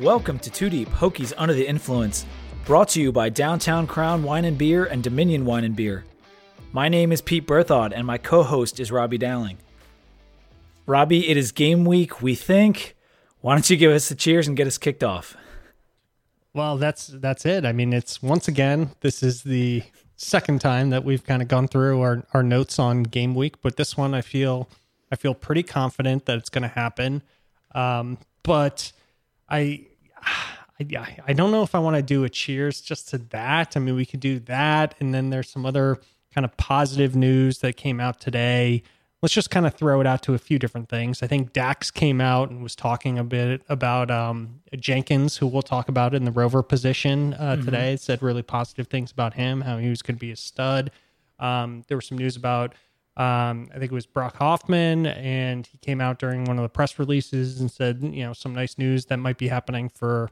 Welcome to Two Deep Hokies Under the Influence, brought to you by Downtown Crown Wine and Beer and Dominion Wine and Beer. My name is Pete Berthaud, and my co host is Robbie Dowling. Robbie, it is game week, we think. Why don't you give us the cheers and get us kicked off? Well, that's that's it. I mean, it's once again, this is the second time that we've kind of gone through our, our notes on game week, but this one I feel I feel pretty confident that it's going to happen. Um, but I, I I don't know if I want to do a cheers just to that. I mean, we could do that, and then there's some other kind of positive news that came out today let's just kind of throw it out to a few different things. I think Dax came out and was talking a bit about um, Jenkins, who we'll talk about in the rover position uh, mm-hmm. today. said really positive things about him, how he was going to be a stud. Um, there was some news about, um, I think it was Brock Hoffman, and he came out during one of the press releases and said, you know, some nice news that might be happening for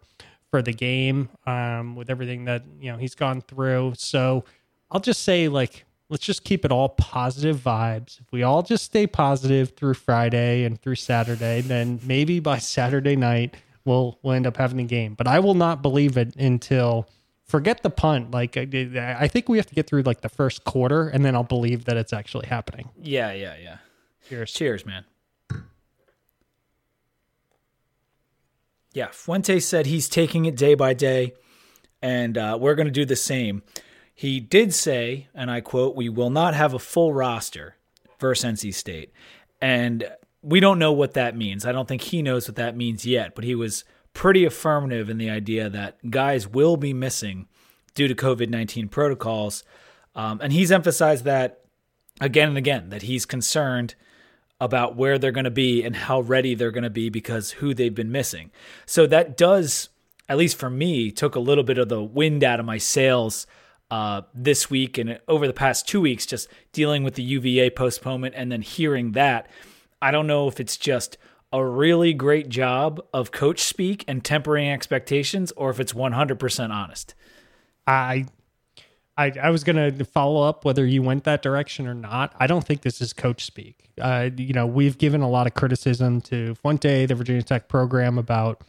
for the game um, with everything that you know he's gone through. So I'll just say, like, let's just keep it all positive vibes. If we all just stay positive through Friday and through Saturday, then maybe by Saturday night we'll we'll end up having a game. But I will not believe it until forget the punt. Like I, I think we have to get through like the first quarter, and then I'll believe that it's actually happening. Yeah, yeah, yeah. Cheers, cheers, man. Yeah, Fuente said he's taking it day by day, and uh, we're going to do the same. He did say, and I quote, "We will not have a full roster versus NC State," and we don't know what that means. I don't think he knows what that means yet, but he was pretty affirmative in the idea that guys will be missing due to COVID 19 protocols. Um, and he's emphasized that again and again that he's concerned about where they're going to be and how ready they're going to be because who they've been missing. So that does, at least for me, took a little bit of the wind out of my sails uh, this week and over the past two weeks, just dealing with the UVA postponement and then hearing that. I don't know if it's just a really great job of coach speak and tempering expectations or if it's 100% honest. I I, I was going to follow up whether you went that direction or not. I don't think this is coach speak. Uh, you know, we've given a lot of criticism to Fuente, the Virginia Tech program, about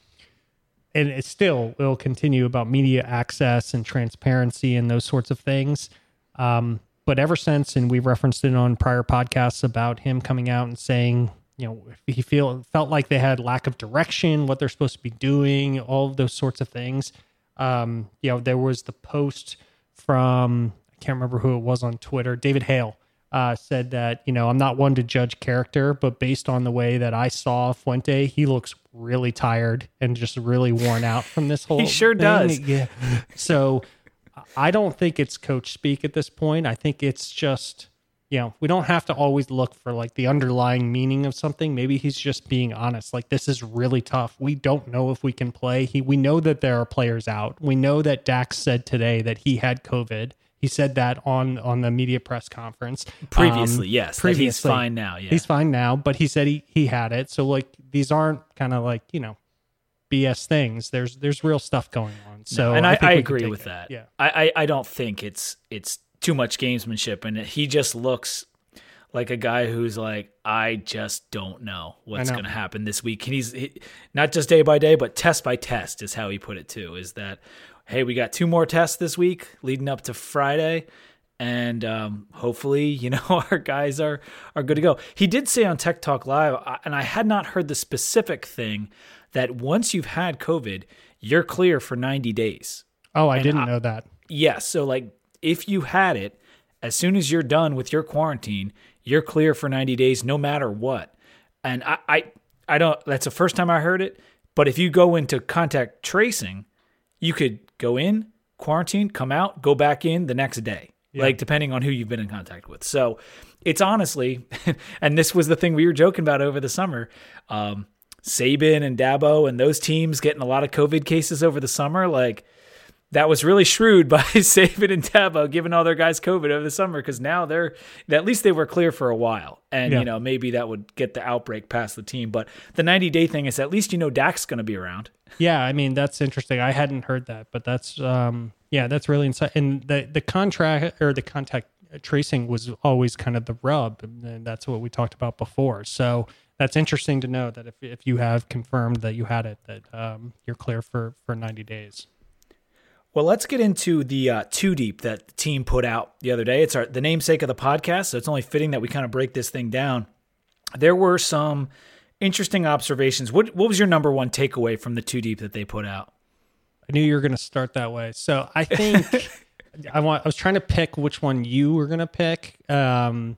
and it still will continue about media access and transparency and those sorts of things. Um, but ever since, and we referenced it on prior podcasts about him coming out and saying, you know, he feel felt like they had lack of direction, what they're supposed to be doing, all of those sorts of things. Um, you know, there was the post from I can't remember who it was on Twitter, David Hale, uh, said that you know I'm not one to judge character, but based on the way that I saw Fuente, he looks really tired and just really worn out from this whole. he sure thing. does. Yeah. So I don't think it's coach speak at this point. I think it's just you know we don't have to always look for like the underlying meaning of something. Maybe he's just being honest. Like this is really tough. We don't know if we can play. He we know that there are players out. We know that Dax said today that he had COVID he said that on on the media press conference previously. Um, yes, previously he's fine now. Yeah, he's fine now. But he said he he had it. So like these aren't kind of like you know BS things. There's there's real stuff going on. So no, and I, I, I agree with it. that. Yeah, I, I I don't think it's it's too much gamesmanship, and he just looks like a guy who's like, I just don't know what's going to happen this week. And he's he, not just day by day, but test by test is how he put it too. Is that hey, we got two more tests this week leading up to Friday. And um, hopefully, you know, our guys are are good to go. He did say on Tech Talk Live, and I had not heard the specific thing that once you've had COVID, you're clear for 90 days. Oh, I and didn't I, know that. Yes. Yeah, so, like, if you had it, as soon as you're done with your quarantine, you're clear for 90 days, no matter what. And I, I, I don't. That's the first time I heard it. But if you go into contact tracing, you could go in, quarantine, come out, go back in the next day. Yeah. Like depending on who you've been in contact with. So it's honestly, and this was the thing we were joking about over the summer. Um, Saban and Dabo and those teams getting a lot of COVID cases over the summer. Like that was really shrewd by Saban and Dabo giving all their guys COVID over the summer because now they're at least they were clear for a while, and yeah. you know maybe that would get the outbreak past the team. But the 90 day thing is at least you know Dax's going to be around. Yeah, I mean that's interesting. I hadn't heard that, but that's um yeah that's really inside. And the the contract or the contact tracing was always kind of the rub, and that's what we talked about before. So that's interesting to know that if if you have confirmed that you had it, that um, you're clear for for 90 days. Well, let's get into the uh, two deep that the team put out the other day. It's our the namesake of the podcast, so it's only fitting that we kind of break this thing down. There were some interesting observations. What what was your number one takeaway from the two deep that they put out? I knew you were going to start that way, so I think I want. I was trying to pick which one you were going to pick. Um,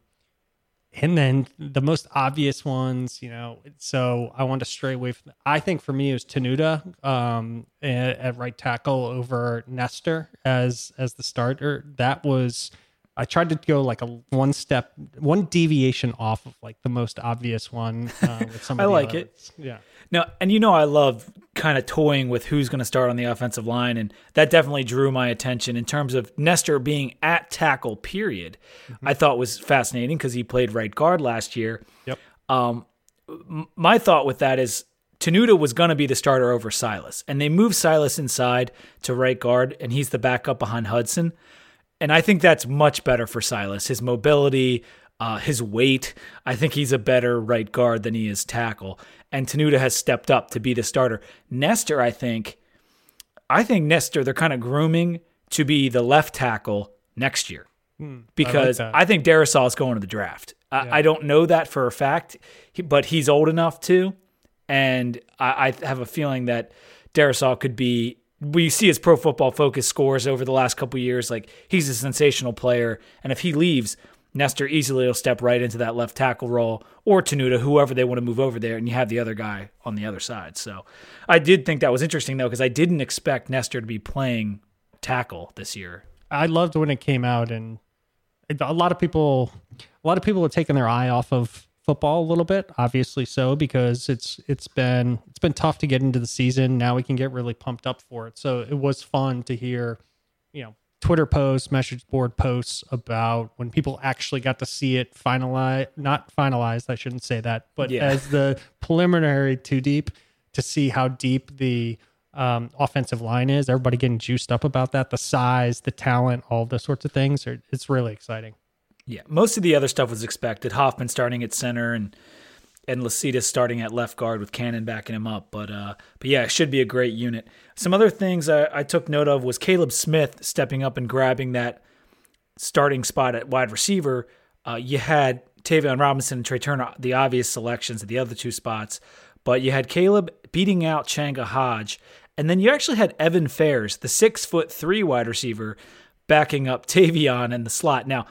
and then the most obvious ones, you know. So I wanted to stray away from. I think for me it was Tenuta um, at, at right tackle over Nester as as the starter. That was. I tried to go like a one step, one deviation off of like the most obvious one. Uh, with some I like others. it. Yeah. Now, and you know, I love kind of toying with who's going to start on the offensive line, and that definitely drew my attention in terms of Nester being at tackle. Period, Mm-hmm. I thought was fascinating because he played right guard last year. Yep. Um, m- my thought with that is Tenuta was going to be the starter over Silas, and they moved Silas inside to right guard, and he's the backup behind Hudson. And I think that's much better for Silas. His mobility, uh, his weight. I think he's a better right guard than he is tackle. And Tenuta has stepped up to be the starter. Nester, I think, I think Nester, they're kind of grooming to be the left tackle next year because I, that. think Darrisaw is going to the draft. I, I don't know that for a fact, but he's old enough to, and I, I have a feeling that Darrisaw could be. We see his Pro Football Focus scores over the last couple years. Like he's a sensational player, and if he leaves, Nester easily will step right into that left tackle role, or Tenuta, whoever they want to move over there, and you have the other guy on the other side. So I did think that was interesting though, because I didn't expect Nester to be playing tackle this year. I loved when it came out, and a lot of people, a lot of people have taken their eye off of football a little bit. Obviously, so because it's it's been it's been tough to get into the season. Now we can get really pumped up for it. So it was fun to hear, you know, Twitter posts, message board posts about when people actually got to see it finalized, not finalized. I shouldn't say that, but Yeah. as the preliminary two deep to see how deep the um, offensive line is. Everybody getting juiced up about that, the size, the talent, all those sorts of things. Are, it's really exciting. Yeah, most of the other stuff was expected. Hoffman starting at center and and Lecitus starting at left guard with Cannon backing him up. But uh, but yeah, it should be a great unit. Some other things I, I took note of was Caleb Smith stepping up and grabbing that starting spot at wide receiver. Uh, you had Tayvion Robinson and Tré Turner, the obvious selections at the other two spots, but you had Caleb beating out Changa Hodge, and then you actually had Evan Fairs, the six foot three wide receiver, backing up Tayvion in the slot. Now,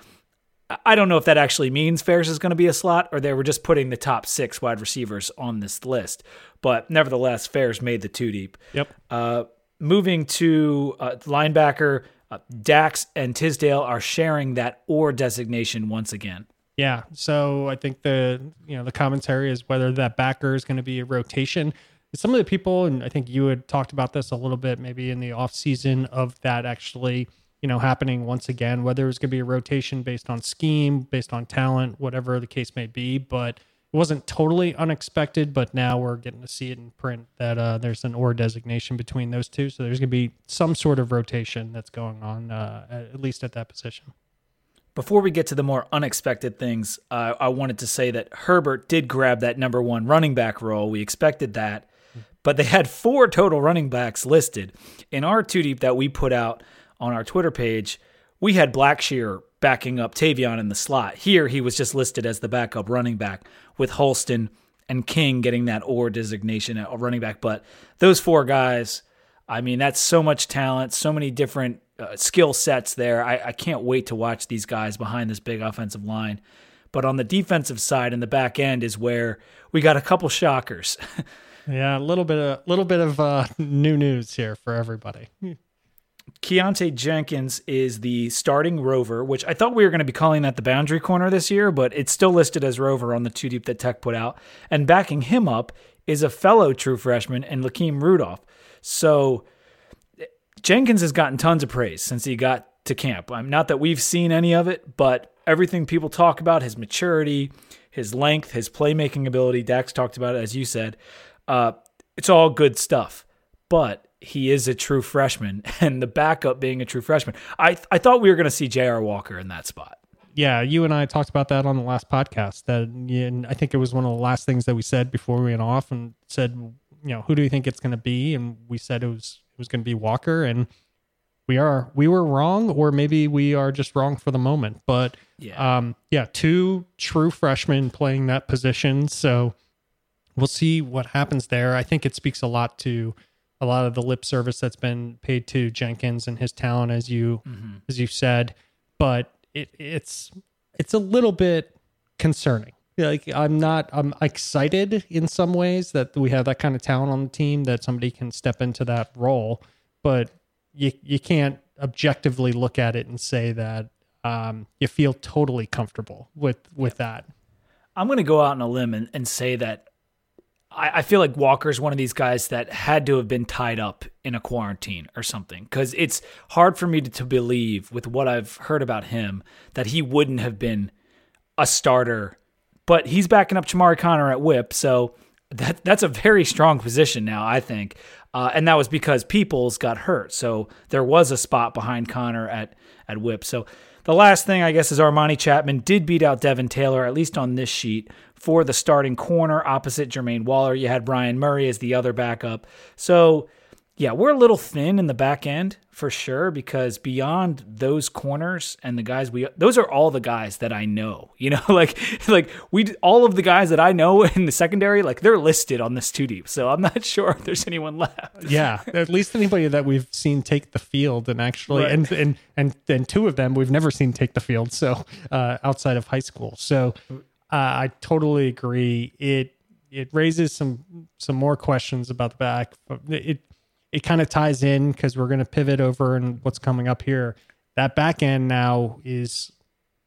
I don't know if that actually means Fairs is going to be a slot or they were just putting the top six wide receivers on this list. But nevertheless, Fairs made the two deep. Yep. Uh, moving to uh, linebacker, uh, Dax and Tisdale are sharing that or designation once again. Yeah. So I think the you know the commentary is whether that backer is going to be a rotation. Some of the people, and I think you had talked about this a little bit, maybe in the off season of that actually you know happening once again. Whether it's going to be a rotation based on scheme, based on talent, whatever the case may be, but. It wasn't totally unexpected, but now we're getting to see it in print that uh, there's an or designation between those two. So there's going to be some sort of rotation that's going on, uh, at least at that position. Before we get to the more unexpected things, uh, I wanted to say that Herbert did grab that number one running back role. We expected that, but they had four total running backs listed. In our two deep that we put out on our Twitter page, we had Blackshear backing up Tayvion in the slot. Here, he was just listed as the backup running back with Holston and King getting that or designation at running back. But those four guys, I mean, that's so much talent, so many different uh, skill sets there. I, I can't wait to watch these guys behind this big offensive line. But on the defensive side and the back end is where we got a couple shockers. Yeah, a little bit of little bit of uh, new news here for everybody. Keonta Jenkins is the starting rover, which I thought we were going to be calling that the boundary corner this year, but it's still listed as rover on the two deep that Tech put out. And backing him up is a fellow true freshman and Lakeem Rudolph. So Jenkins has gotten tons of praise since he got to camp. I'm not that we've seen any of it, but everything people talk about his maturity, his length, his playmaking ability. Dax talked about it, as you said. Uh, it's all good stuff, but he is a true freshman, and the backup being a true freshman. I I thought we were going to see J.R. Walker in that spot. Yeah, you and I talked about that on the last podcast. That and I think it was one of the last things that we said before we went off and said, you know, who do you think it's going to be? And we said it was it was going to be Walker, and we are we were wrong, or maybe we are just wrong for the moment. But Yeah. um, yeah, two true freshmen playing that position. So we'll see what happens there. I think it speaks a lot to a lot of the lip service that's been paid to Jenkins and his talent, as you as you said. But it, it's it's a little bit concerning. Like I'm not I'm excited in some ways that we have that kind of talent on the team that somebody can step into that role, but you you can't objectively look at it and say that um, you feel totally comfortable with with that. I'm going to go out on a limb and, and say that I, feel like Walker's one of these guys that had to have been tied up in a quarantine or something because it's hard for me to, to believe with what I've heard about him that he wouldn't have been a starter. But he's backing up Chamarri Conner at whip, so that that's a very strong position now, I think. Uh, and that was because Peoples got hurt, so there was a spot behind Connor at at whip. So the last thing I guess is Armani Chapman did beat out Devin Taylor, at least on this sheet, for the starting corner opposite Jermaine Waller. You had Brion Murray as the other backup. So yeah, we're a little thin in the back end for sure because beyond those corners and the guys we those are all the guys that I know. You know, like like we all of the guys that I know in the secondary, like they're listed on this two deep. So I'm not sure if there's anyone left. Yeah, at least anybody that we've seen take the field and actually Right. and and and and two of them we've never seen take the field. So uh, outside of high school, so uh, I totally agree. It it raises some some more questions about the back. It it kind of ties in because we're going to pivot over and what's coming up here. That back end now is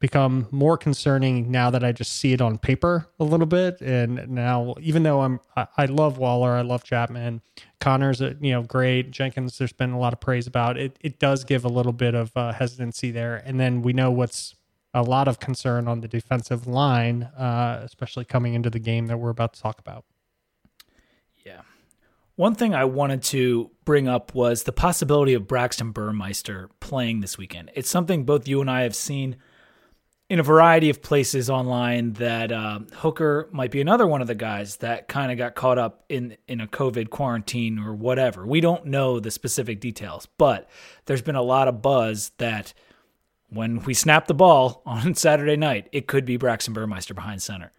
become more concerning now that I just see it on paper a little bit. And now, even though I'm, I, I love Waller, I love Chapman, Conner's, a, you know, great. Jenkins, there's been a lot of praise about it. It does give a little bit of uh, hesitancy there. And then we know what's a lot of concern on the defensive line, uh, especially coming into the game that we're about to talk about. One thing I wanted to bring up was the possibility of Braxton Burmeister playing this weekend. It's something both you and I have seen in a variety of places online that uh, Hooker might be another one of the guys that kind of got caught up in in a COVID quarantine or whatever. We don't know the specific details, but there's been a lot of buzz that when we snap the ball on Saturday night, it could be Braxton Burmeister behind center.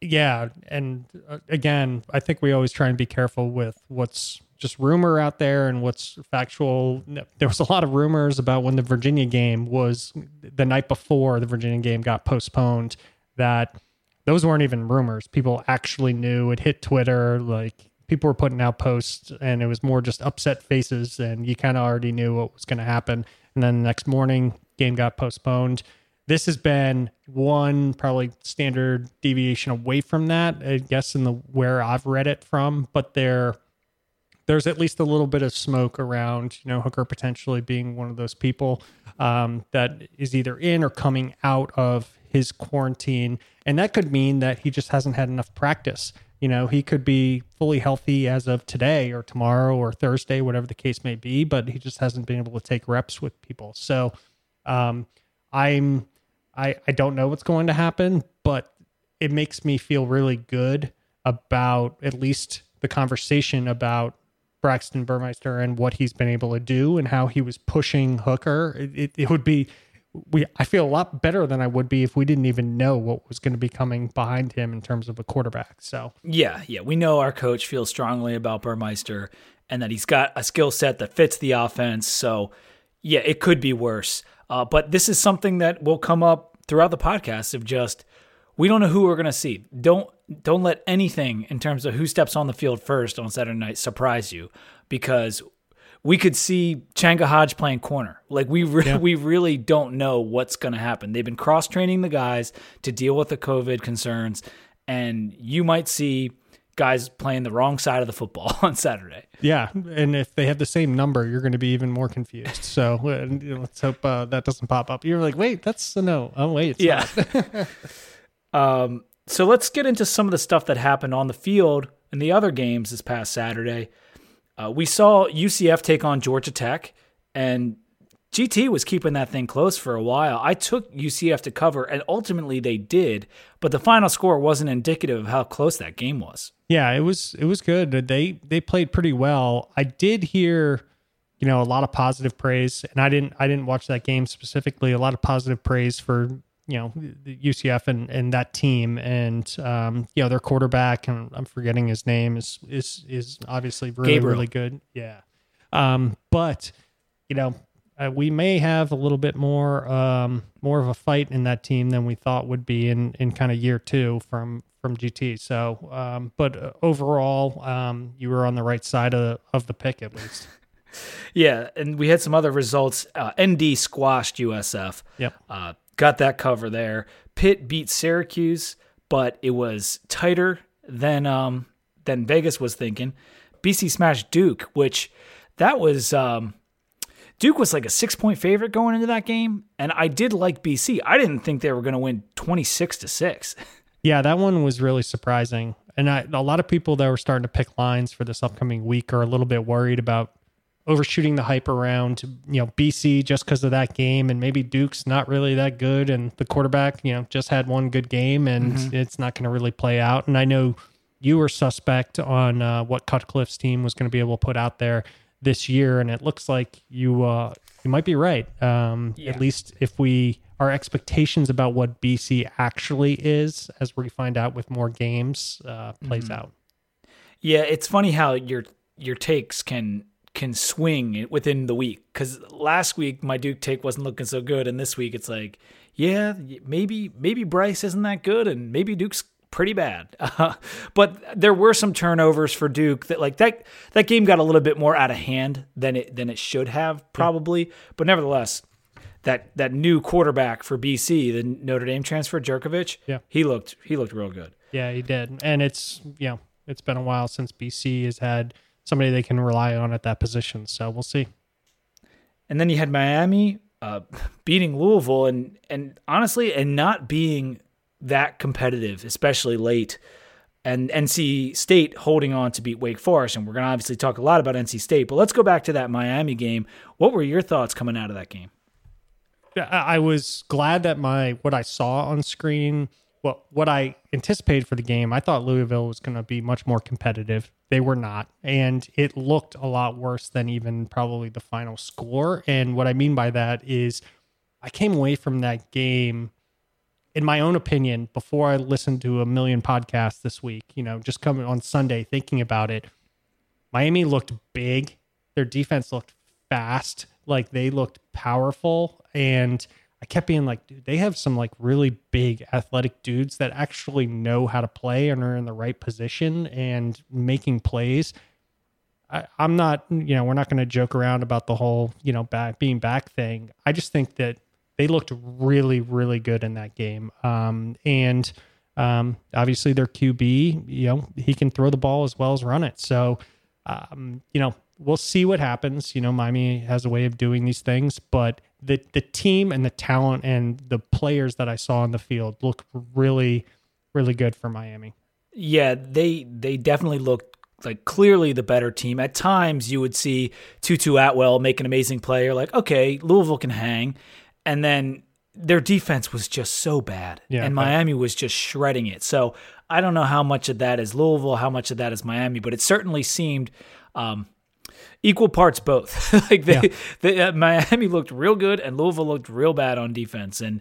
Yeah and uh, again i think we always try and be careful with what's just rumor out there and what's factual. There was a lot of rumors about when the virginia game was the night before the virginia game got postponed that those weren't even rumors. People actually knew. It hit twitter like people were putting out posts and it was more just upset faces and you kind of already knew what was going to happen. And then the next morning game got postponed this has been one probably standard deviation away from that i guess in the where i've read it from but there there's at least a little bit of smoke around you know hooker potentially being one of those people um, that is either in or coming out of his quarantine. And that could mean that he just hasn't had enough practice. You know he could be fully healthy as of today or tomorrow or thursday whatever the case may be but he just hasn't been able to take reps with people. So um, i'm I, I don't know what's going to happen, but it makes me feel really good about at least the conversation about Braxton Burmeister and what he's been able to do and how he was pushing Hooker. It, it, it would be we I feel a lot better than I would be if we didn't even know what was going to be coming behind him in terms of a quarterback. So Yeah, yeah. We know our coach feels strongly about Burmeister and that he's got a skill set that fits the offense. So, yeah, it could be worse. Uh, but this is something that will come up throughout the podcast of just we don't know who we're going to see. Don't don't let anything in terms of who steps on the field first on Saturday night surprise you because we could see Changa Hodge playing corner. Like we re- we really don't know what's going to happen. They've been cross training the guys to deal with the COVID concerns, and you might see guys playing the wrong side of the football on Saturday. yeah, and if they have the same number, you're going to be even more confused. So let's hope uh, that doesn't pop up. You're like, wait, that's a no. Oh wait, it's Yeah. um, so let's get into some of the stuff that happened on the field in the other games this past Saturday. Uh, we saw UCF take on Georgia Tech, and GT was keeping that thing close for a while. I took UCF to cover, and ultimately they did, but the final score wasn't indicative of how close that game was. Yeah, it was it was good. They they played pretty well. I did hear, you know, a lot of positive praise, and I didn't I didn't watch that game specifically. A lot of positive praise for you know UCF and and that team, and um, you know their quarterback, and I'm forgetting his name is is is obviously really Gabriel. really good. Yeah, um, but you know uh, we may have a little bit more um, more of a fight in that team than we thought would be in in kind of year two from from GT. So, um, but uh, overall, um, you were on the right side of the, of the pick at least. Yeah, and we had some other results. Uh, ND squashed USF. Yep. Uh, got that cover there. Pitt beat Syracuse, but it was tighter than um, than Vegas was thinking. BC smashed Duke, which that was um, Duke was like a six point favorite going into that game, and I did like BC. I didn't think they were going to win twenty six to six. Yeah, that one was really surprising. And I, a lot of people that were starting to pick lines for this upcoming week are a little bit worried about overshooting the hype around, you know, BC just because of that game. And maybe Duke's not really that good. And the quarterback, you know, just had one good game and mm-hmm. it's not going to really play out. And I know you were suspect on uh, what Cutcliffe's team was going to be able to put out there this year. And it looks like you, uh, you might be right. Um, yeah. At least if we our expectations about what BC actually is, as we find out with more games, uh, plays mm-hmm. out. Yeah, it's funny how your your takes can can swing within the week. Because last week my Duke take wasn't looking so good, and this week it's like, yeah, maybe maybe Brice isn't that good, and maybe Duke's pretty bad. Uh, but there were some turnovers for Duke that like that that game got a little bit more out of hand than it than it should have probably. Yeah. But nevertheless, that that new quarterback for BC, the Notre Dame transfer, Jurkovec, yeah, he looked he looked real good. Yeah, he did, and it's you know it's been a while since BC has had somebody they can rely on at that position. So we'll see. And then you had Miami uh, beating Louisville, and and honestly, and not being that competitive, especially late. And NC State holding on to beat Wake Forest, and we're going to obviously talk a lot about NC State. But let's go back to that Miami game. What were your thoughts coming out of that game? I was glad that my what I saw on screen, what what I anticipated for the game, I thought Louisville was going to be much more competitive. They were not, and it looked a lot worse than even probably the final score. And what I mean by that is, I came away from that game, in my own opinion, before I listened to a million podcasts this week. You know, just coming on Sunday thinking about it, Miami looked big. Their defense looked fast like they looked powerful and I kept being like, dude, they have some like really big athletic dudes that actually know how to play and are in the right position and making plays. I, am not, you know, we're not going to joke around about the whole, you know, back being back thing. I just think that they looked really, really good in that game. Um, and um, obviously their QB, you know, he can throw the ball as well as run it. So, um, you know, we'll see what happens. You know, Miami has a way of doing these things, but the the team and the talent and the players that I saw on the field look really, really good for Miami. Yeah, they they definitely looked like clearly the better team. At times, you would see Tutu Atwell make an amazing play. You're like, okay, Louisville can hang, and then their defense was just so bad, yeah, and Miami was just shredding it. So I don't know how much of that is Louisville, how much of that is Miami, but it certainly seemed. Um, equal parts both. like they, yeah. they uh, Miami looked real good and Louisville looked real bad on defense. And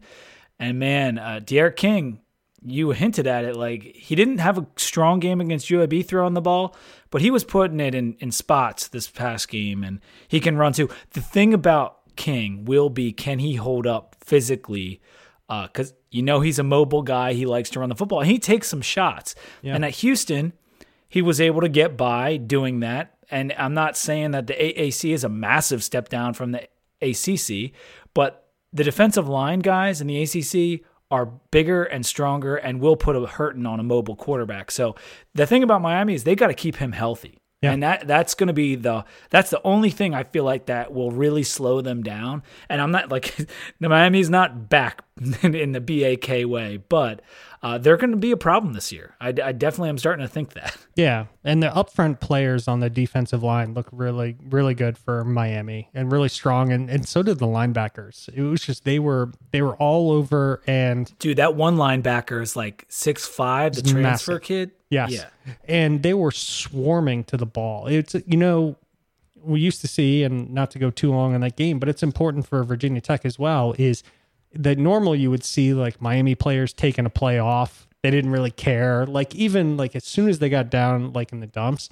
and man, uh, D'Eriq King, you hinted at it. Like he didn't have a strong game against UAB throwing the ball, but he was putting it in in spots this past game, and he can run too. The thing about King will be can he hold up physically? Because uh, you know he's a mobile guy. He likes to run the football. He takes some shots, yeah. and at Houston, he was able to get by doing that and I'm not saying that the AAC is a massive step down from the ACC, but the defensive line guys in the ACC are bigger and stronger and will put a hurting on a mobile quarterback. So the thing about Miami is they got to keep him healthy. Yeah. And that that's going to be the that's the only thing I feel like that will really slow them down. And I'm not like the Miami's not back in, in the BAK way, but uh, they're going to be a problem this year. I, I definitely am starting to think that. Yeah, and the upfront players on the defensive line look really, really good for Miami and really strong, and, and so did the linebackers. It was just they were they were all over, and Dude, that one linebacker is like six five, the transfer massive. kid. Yes, Yeah. and they were swarming to the ball. It's you know we used to see, and not to go too long on that game, but it's important for Virginia Tech as well. Is that normal you would see like Miami players taking a play off. They didn't really care. Like even like as soon as they got down like in the dumps,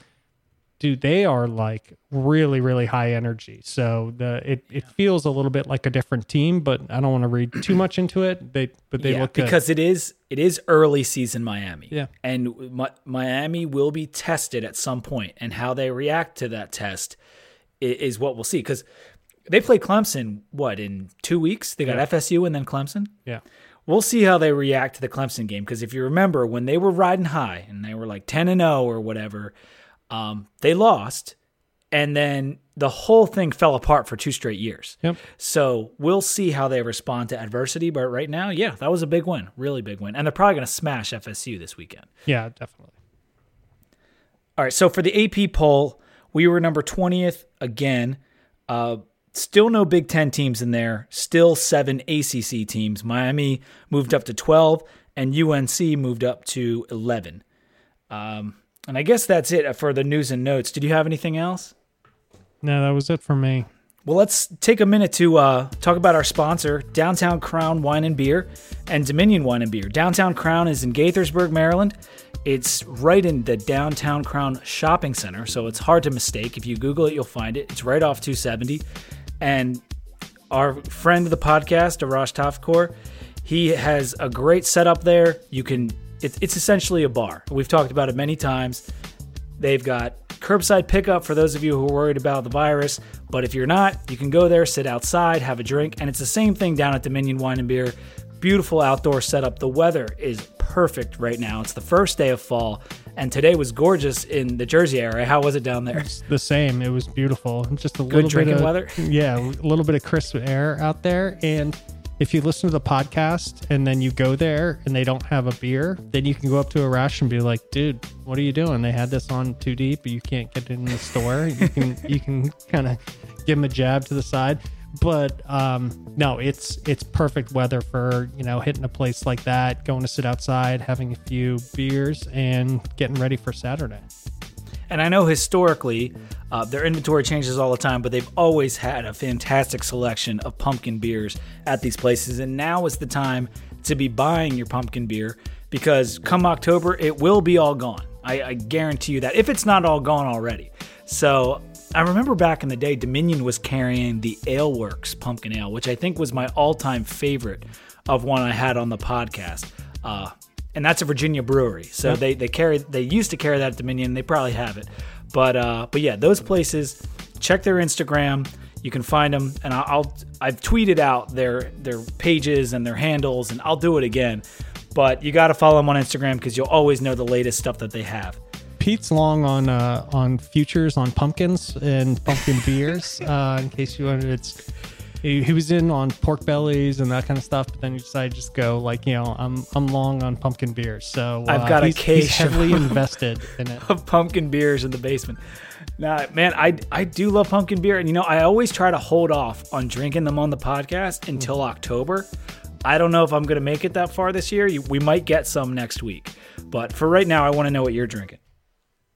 dude, they are like really, really high energy. So the it, it feels a little bit like a different team, but I don't want to read too much into it. They but they yeah, look good. because it is it is early season Miami. Yeah. and Mi- Miami will be tested at some point, and how they react to that test i- is, what we'll see. Because they play Clemson what in two weeks? They got Yeah. FSU and then Clemson. yeah. We'll see how they react to the Clemson game because if you remember when they were riding high and they were like ten and zero or whatever, um, they lost, and then the whole thing fell apart for two straight years. Yep. So we'll see how they respond to adversity. But right now, yeah, that was a big win, really big win, and they're probably going to smash FSU this weekend. Yeah, definitely. All right, so for the AP poll, we were number 20th again. Uh, still no Big Ten teams in there. Still seven ACC teams. Miami moved up to 12, and UNC moved up to 11. Um, and I guess that's it for the news and notes. Did you have anything else? No, that was it for me. Well, let's take a minute to uh, talk about our sponsor, Downtown Crown Wine and Beer and Dominion Wine and Beer. Downtown Crown is in Gaithersburg, Maryland. It's right in the Downtown Crown Shopping Center, so it's hard to mistake. If you Google it, you'll find it. It's right off 270. And our friend of the podcast, Arash Tafkor, he has a great setup there. You can, it's, it's essentially a bar. We've talked about it many times. They've got curbside pickup for those of you who are worried about the virus. But if you're not, you can go there, sit outside, have a drink. And it's the same thing down at Dominion Wine and Beer. Beautiful outdoor setup. The weather is perfect right now. It's the first day of fall. And today was gorgeous in the Jersey area. How was it down there? It's the same. It was beautiful. Just a little drinking bit of, weather? Yeah, a little bit of crisp air out there. And if you listen to the podcast and then you go there and they don't have a beer, then you can go up to Arash and be like, "Dude, what are you doing? They had this on Two Deep, but you can't get it in the store." You can you can kind of give them a jab to the side. But um, no, it's it's perfect weather for you know hitting a place like that, going to sit outside, having a few beers, and getting ready for Saturday. And I know historically, uh, their inventory changes all the time, but they've always had a fantastic selection of pumpkin beers at these places. And now is the time to be buying your pumpkin beer because come October, it will be all gone. I, I guarantee you that, if it's not all gone already. So I remember back in the day, Dominion was carrying the Ale Works pumpkin ale, which I think was my all time favorite of one I had on the podcast. Uh, and that's a Virginia brewery. So they they carry they used to carry that at Dominion. They probably have it, but uh, but yeah, those places. Check their Instagram. You can find them, and I'll, I'll I've tweeted out their their pages and their handles, and I'll do it again. But you got to follow them on Instagram because you'll always know the latest stuff that they have. Pete's long on uh, on futures on pumpkins and pumpkin beers. Uh, in case you wanted, it's he, he was in on pork bellies and that kind of stuff, but then he decided to just go like you know I'm I'm long on pumpkin beers. So uh, I've got a case he's heavily of- invested in it. of pumpkin beers in the basement. Nah, man, I I do love pumpkin beer, and you know I always try to hold off on drinking them on the podcast until October. I don't know if I'm gonna make it that far this year. We might get some next week, but for right now, I want to know what you're drinking.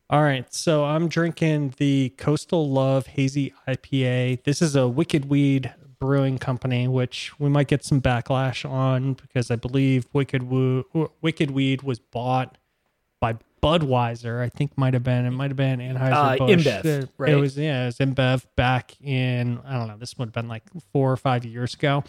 All right, so I'm drinking the Coastal Love Hazy IPA. This is a Wicked Weed Brewing Company, which we might get some backlash on because I believe Wicked Wo- Wicked Weed was bought by Budweiser. I think might have been it might have been Anheuser Uh, Busch. InBev, It right? was yeah, it was InBev back in I don't know. This would have been like four or five years ago,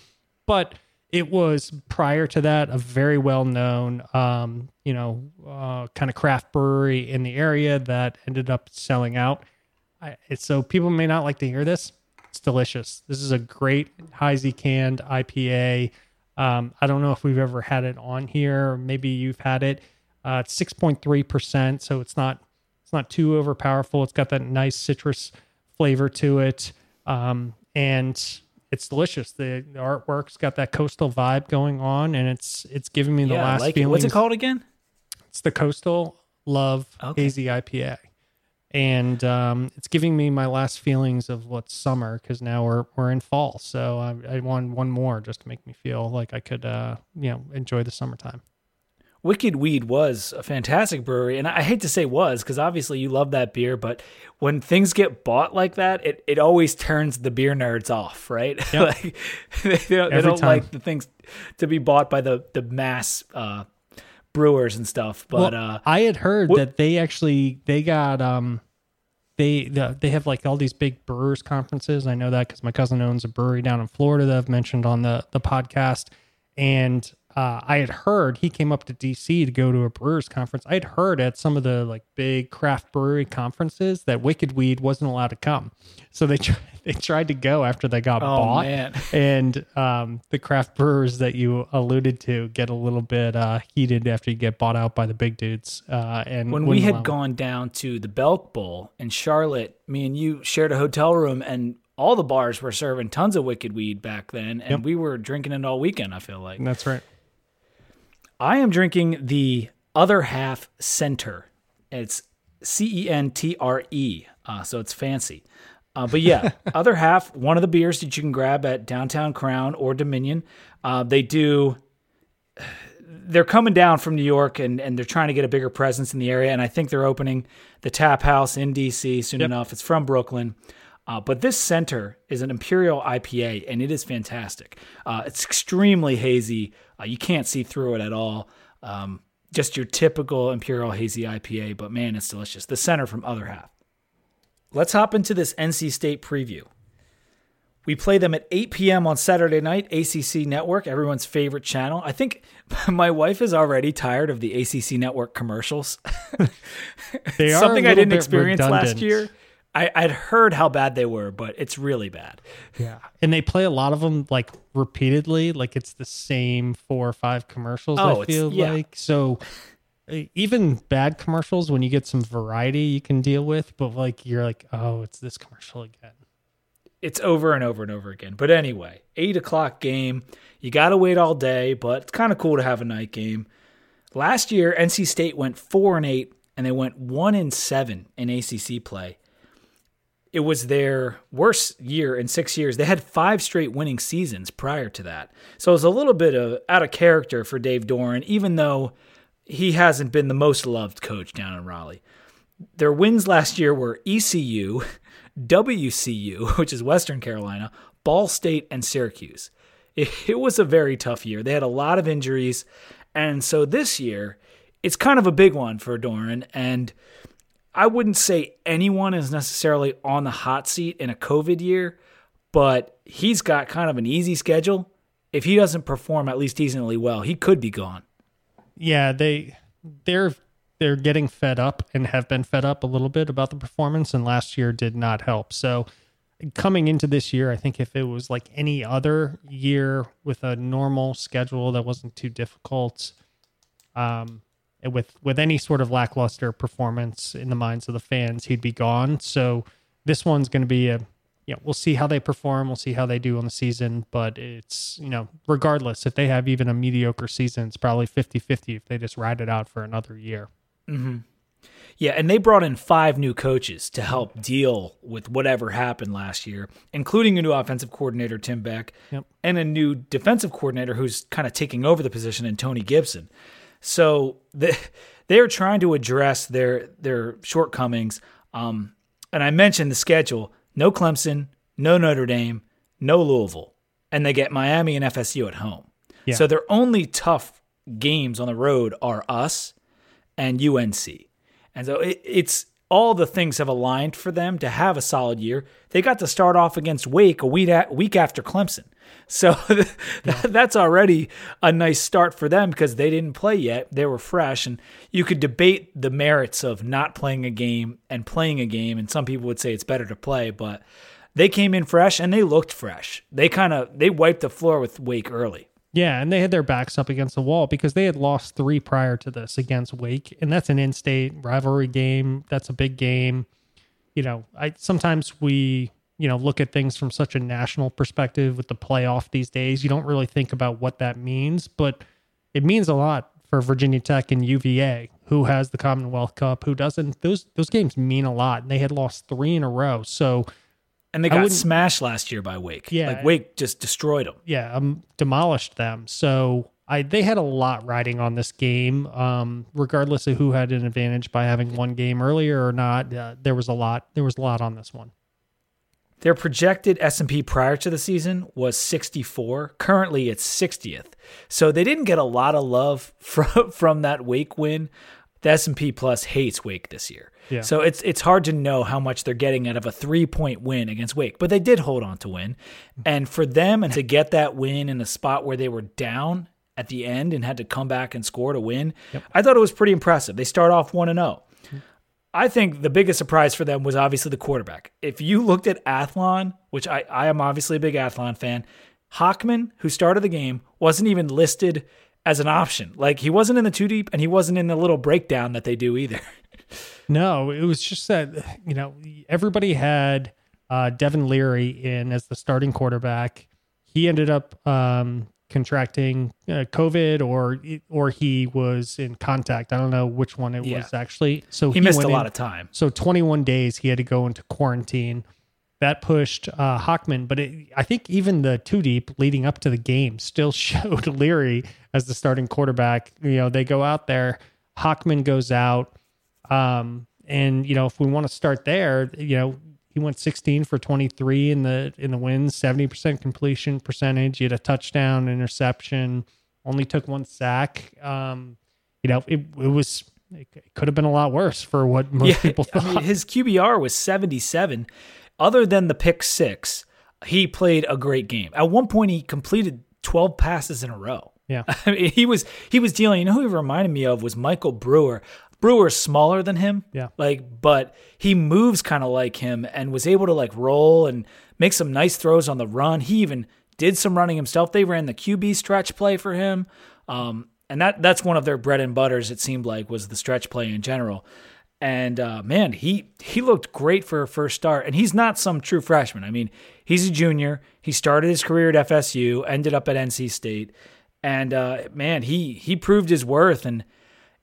but it was prior to that a very well known um, you know uh, kind of craft brewery in the area that ended up selling out I, so people may not like to hear this it's delicious this is a great hazy canned ipa um, i don't know if we've ever had it on here maybe you've had it uh, it's 6.3% so it's not It's not too over powerful. It's got that nice citrus flavor to it, um, and it's delicious. The, the, artwork's got that coastal vibe going on, and it's it's giving me the yeah, last like feeling. What's it called again? It's the Coastal Love okay. Hazy IPA and um, it's giving me my last feelings of what's summer because now we're we're in fall. So I, I, want one more just to make me feel like I could uh, you know enjoy the summertime. Wicked Weed was a fantastic brewery, and I hate to say was because obviously you love that beer, but when things get bought like that, it, it always turns the beer nerds off, right? Yep. like they, they don't, they don't like the things to be bought by the the mass uh, brewers and stuff. But well, uh, I had heard wh- that they actually they got um they the, they have like all these big brewers conferences. I know that because my cousin owns a brewery down in Florida that I've mentioned on the the podcast, and uh, I had heard he came up to DC to go to a brewers conference. I had heard at some of the like big craft brewery conferences that Wicked Weed wasn't allowed to come, so they tried, they tried to go after they got oh, bought. Man. And um, the craft brewers that you alluded to get a little bit uh, heated after you get bought out by the big dudes. Uh, and when we had gone down to the Belk Bowl in Charlotte, me and you shared a hotel room, and all the bars were serving tons of Wicked Weed back then, and yep. we were drinking it all weekend. I feel like that's right. I am drinking the other half center. It's C E N T R E, uh, so it's fancy. Uh, but yeah, other half, one of the beers that you can grab at Downtown Crown or Dominion. Uh, they do. They're coming down from New York and, and they're trying to get a bigger presence in the area. And I think they're opening the tap house in DC soon yep. enough. It's from Brooklyn. Uh, but this center is an Imperial IPA, and it is fantastic. Uh, it's extremely hazy. Uh, you can't see through it at all. Um, just your typical Imperial hazy IPA, but man, it's delicious. The center from Other Half. Let's hop into this NC State preview. We play them at 8 p.m. on Saturday night, ACC Network, everyone's favorite channel. I think my wife is already tired of the ACC Network commercials. they are something I didn't experience redundant. last year. I, would heard how bad they were, but it's really bad. Yeah. And they play a lot of them like repeatedly, like it's the same four or five commercials, oh, I feel yeah. like. So even bad commercials, when you get some variety you can deal with, but like you're like, oh, it's this commercial again. It's over and over and over again. But anyway, eight o'clock game. You got to wait all day, but it's kind of cool to have a night game. Last year, NC State went four and eight, and they went one and seven in ACC play it was their worst year in six years. They had five straight winning seasons prior to that. So it was a little bit of out of character for Dave Doeren, even though he hasn't been the most loved coach down in Raleigh. Their wins last year were ECU, WCU, which is Western Carolina, Ball State, and Syracuse. It, it was a very tough year. They had a lot of injuries. And so this year, it's kind of a big one for Doran. And I wouldn't say anyone is necessarily on the hot seat in a COVID year, but he's got kind of an easy schedule. If he doesn't perform at least decently well, he could be gone. Yeah, they they're they're getting fed up and have been fed up a little bit about the performance and last year did not help. So coming into this year, I think if it was like any other year with a normal schedule that wasn't too difficult, um, with with any sort of lackluster performance in the minds of the fans, he'd be gone. So this one's going to be a you know, we'll see how they perform. We'll see how they do on the season. But it's, you know, regardless, if they have even a mediocre season, it's probably 50 50 if they just ride it out for another year. Mm-hmm. Yeah. And they brought in five new coaches to help deal with whatever happened last year, including a new offensive coordinator, Tim Beck, yep. and a new defensive coordinator who's kind of taking over the position in Tony Gibson. So the, they are trying to address their their shortcomings. Um, and I mentioned the schedule: no Clemson, no Notre Dame, no Louisville, and they get Miami and FSU at home. Yeah. So their only tough games on the road are us and UNC. And so it, it's all the things have aligned for them to have a solid year. They got to start off against Wake a week, week after Clemson. So yeah. that's already a nice start for them because they didn't play yet. They were fresh. And you could debate the merits of not playing a game and playing a game. And some people would say it's better to play, but they came in fresh and they looked fresh. They kind of they wiped the floor with Wake early. Yeah, and they had their backs up against the wall because they had lost three prior to this against Wake, and that's an in-state rivalry game. That's a big game. You know, I sometimes we you know look at things from such a national perspective with the playoff these days. You don't really think about what that means, but it means a lot for Virginia Tech and UVA, who has the Commonwealth Cup, who doesn't. Those those games mean a lot, and they had lost three in a row. So and they got smashed last year by Wake. Yeah, like Wake just destroyed them. Yeah, um, demolished them. So I they had a lot riding on this game. Um, regardless of who had an advantage by having one game earlier or not, uh, there was a lot. There was a lot on this one. Their projected S&P prior to the season was 64. Currently it's 60th. So they didn't get a lot of love from from that Wake win. The S&P Plus hates Wake this year. Yeah. So it's it's hard to know how much they're getting out of a 3-point win against Wake, but they did hold on to win. And for them and to get that win in a spot where they were down at the end and had to come back and score to win, yep. I thought it was pretty impressive. They start off 1 and 0. I think the biggest surprise for them was obviously the quarterback. If you looked at Athlon, which I, I am obviously a big Athlon fan, Hockman, who started the game, wasn't even listed as an option. Like he wasn't in the two deep and he wasn't in the little breakdown that they do either. No, it was just that you know everybody had uh, Devin Leary in as the starting quarterback. He ended up um, contracting uh, COVID, or or he was in contact. I don't know which one it yeah. was actually. So he, he missed a lot in, of time. So 21 days he had to go into quarantine. That pushed uh, Hockman, but it, I think even the two deep leading up to the game still showed Leary as the starting quarterback. You know, they go out there. Hockman goes out. Um, and you know, if we want to start there, you know, he went 16 for 23 in the in the wins, 70% completion percentage. He had a touchdown, interception, only took one sack. Um, you know, it it was it could have been a lot worse for what most yeah, people thought. I mean, his QBR was 77. Other than the pick six, he played a great game. At one point, he completed 12 passes in a row. Yeah, I mean, he was he was dealing. You know who he reminded me of was Michael Brewer. Brewer's smaller than him. Yeah. Like, but he moves kind of like him and was able to like roll and make some nice throws on the run. He even did some running himself. They ran the QB stretch play for him. Um, and that that's one of their bread and butters, it seemed like, was the stretch play in general. And uh, man, he he looked great for a first start. And he's not some true freshman. I mean, he's a junior. He started his career at FSU, ended up at NC State, and uh, man, he he proved his worth. And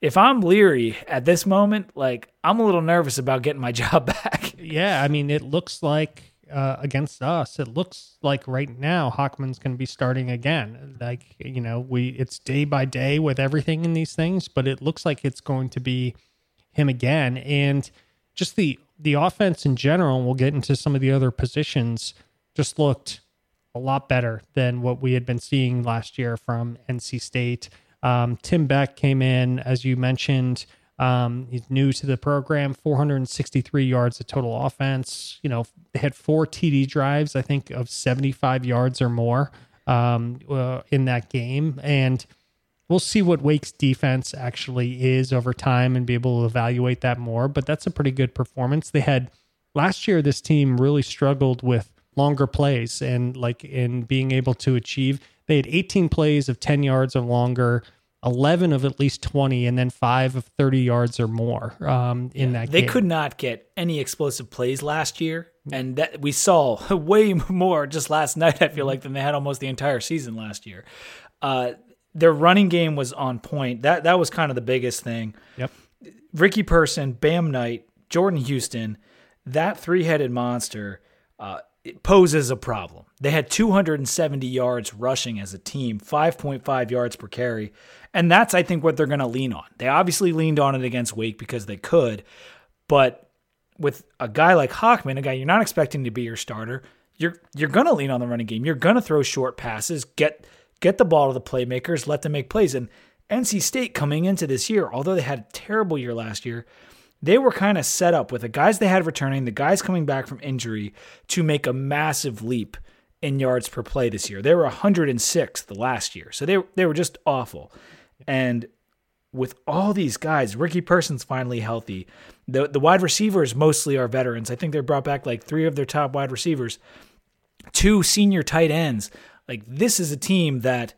if I'm Leary at this moment, like I'm a little nervous about getting my job back. Yeah, I mean, it looks like uh, against us, it looks like right now Hockman's going to be starting again. Like you know, we it's day by day with everything in these things, but it looks like it's going to be him again, and just the the offense in general. We'll get into some of the other positions. Just looked a lot better than what we had been seeing last year from NC State. Um, Tim Beck came in, as you mentioned. Um, he's new to the program, 463 yards of total offense. You know, they had four TD drives, I think, of 75 yards or more um, uh, in that game. And we'll see what Wake's defense actually is over time and be able to evaluate that more. But that's a pretty good performance. They had last year, this team really struggled with longer plays and like in being able to achieve they had 18 plays of 10 yards or longer, 11 of at least 20, and then five of 30 yards or more um, in yeah, that They game. could not get any explosive plays last year. And that we saw way more just last night, I feel like, than they had almost the entire season last year. Uh, their running game was on point. That that was kind of the biggest thing. Yep. Ricky Person, Bam Knight, Jordan Houston, that three headed monster. Uh, poses a problem. They had 270 yards rushing as a team, 5.5 yards per carry. And that's, I think, what they're going to lean on. They obviously leaned on it against Wake because they could. But with a guy like Hockman, a guy you're not expecting to be your starter, you're you're going to lean on the running game. You're going to throw short passes, get get the ball to the playmakers, let them make plays. And NC State coming into this year, although they had a terrible year last year, they were kind of set up with the guys they had returning, the guys coming back from injury to make a massive leap in yards per play this year. They were 106 the last year. So they they were just awful. And with all these guys, Ricky Person's finally healthy. The the wide receivers mostly are veterans. I think they brought back like 3 of their top wide receivers, two senior tight ends. Like this is a team that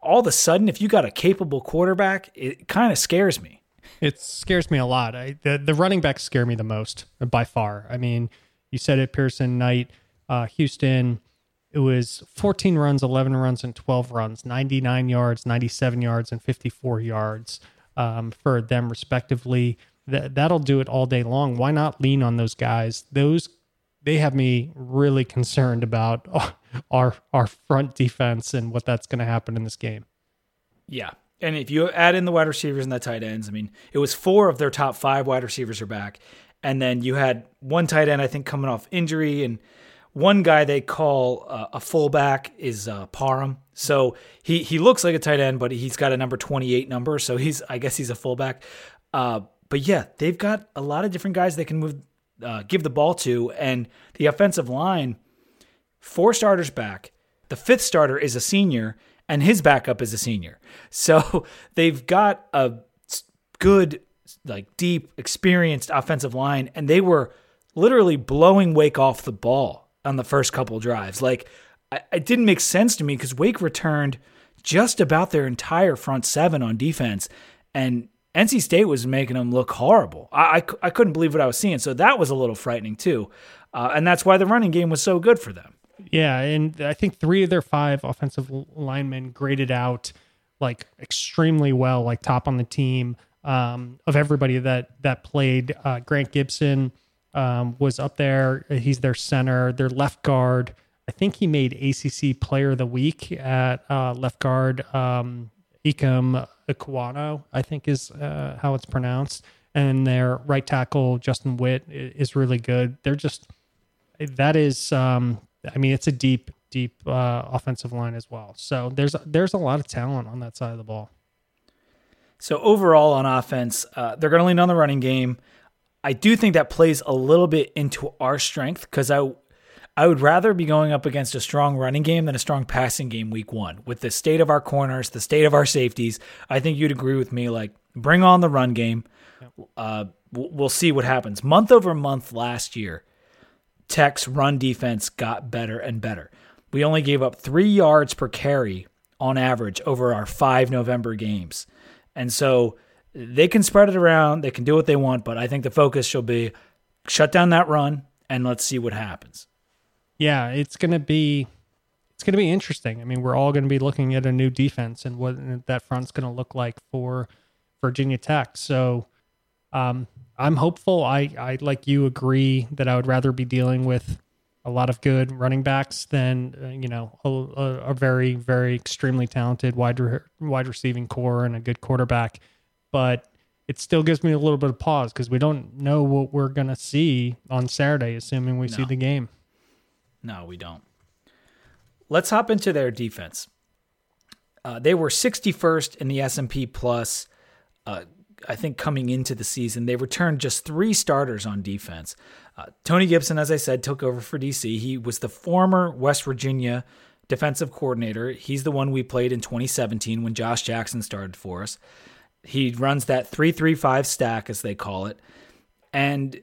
all of a sudden, if you got a capable quarterback, it kind of scares me. It scares me a lot. I, the the running backs scare me the most by far. I mean, you said it, Person Knight, uh, Houston. It was 14 runs, 11 runs, and 12 runs, 99 yards, 97 yards, and 54 yards um, for them respectively. That that'll do it all day long. Why not lean on those guys? Those they have me really concerned about our our front defense and what that's going to happen in this game. Yeah. And if you add in the wide receivers and the tight ends, I mean, it was four of their top five wide receivers are back. And then you had one tight end, I think, coming off injury. And one guy they call uh, a fullback is uh, Parham. So he, he looks like a tight end, but he's got a number 28 number. So he's, I guess he's a fullback. Uh, but yeah, they've got a lot of different guys they can move, uh, give the ball to. And the offensive line, four starters back. The fifth starter is a senior and his backup is a senior. So they've got a good, like deep, experienced offensive line, and they were literally blowing Wake off the ball on the first couple drives. Like it didn't make sense to me because Wake returned just about their entire front seven on defense, and NC State was making them look horrible. I, I, I couldn't believe what I was seeing, so that was a little frightening too, uh, and that's why the running game was so good for them. Yeah, and I think three of their five offensive linemen graded out like extremely well, like top on the team um, of everybody that that played. Uh, Grant Gibson um, was up there. He's their center, their left guard. I think he made ACC Player of the Week at uh, left guard. Um, Ikem I think is uh, how it's pronounced. And their right tackle Justin Witt is really good. They're just that is um, I mean, it's a deep, deep uh, offensive line as well. So there's there's a lot of talent on that side of the ball. So overall on offense, uh, they're going to lean on the running game. I do think that plays a little bit into our strength because I I would rather be going up against a strong running game than a strong passing game week one. With the state of our corners, the state of our safeties, I think you'd agree with me. Like, bring on the run game. Uh, we'll see what happens. Month over month last year, Tech's run defense got better and better. We only gave up three yards per carry on average over our five November games. And so they can spread it around, they can do what they want, but I think the focus should be shut down that run and let's see what happens. Yeah, it's going to be it's going to be interesting. I mean, we're all going to be looking at a new defense and what that front's going to look like for Virginia Tech. So um, I'm hopeful. I, I like you agree that I would rather be dealing with a lot of good running backs than uh, you know a, a, very very extremely talented wide re- wide receiving core and a good quarterback. But it still gives me a little bit of pause because we don't know what we're gonna see on Saturday, assuming we no. see the game. No, we don't. Let's hop into their defense. Uh, they were 61st in the S&P Plus. Uh, I think coming into the season, they returned just three starters on defense. Uh, Tony Gibson, as I said, took over for DC. He was the former West Virginia defensive coordinator. He's the one we played in 2017 when Josh Jackson started for us. He runs that 335 stack, as they call it. And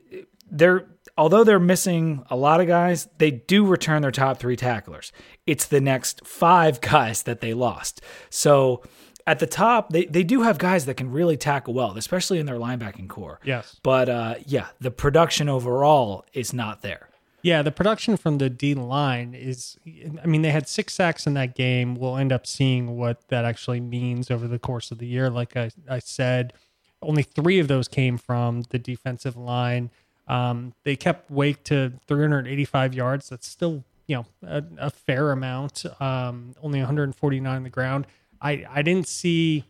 they're although they're missing a lot of guys, they do return their top three tacklers. It's the next five guys that they lost. So at the top, they, they do have guys that can really tackle well, especially in their linebacking core. Yes. But uh, yeah, the production overall is not there. Yeah, the production from the D line is, I mean, they had six sacks in that game. We'll end up seeing what that actually means over the course of the year. Like I, I said, only three of those came from the defensive line. Um, they kept Wake to 385 yards. That's still, you know, a, a fair amount. Um, only 149 on the ground. I I didn't see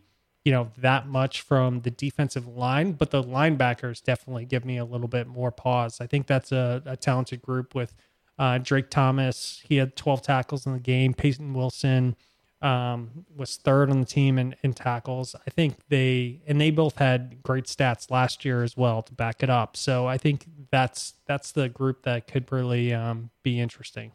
you know that much from the defensive line, but the linebackers definitely give me a little bit more pause. I think that's a, a talented group with uh, Drake Thomas. He had 12 tackles in the game. Peyton Wilson um, was third on the team in, in tackles. I think they and they both had great stats last year as well to back it up. So I think that's that's the group that could really um, be interesting.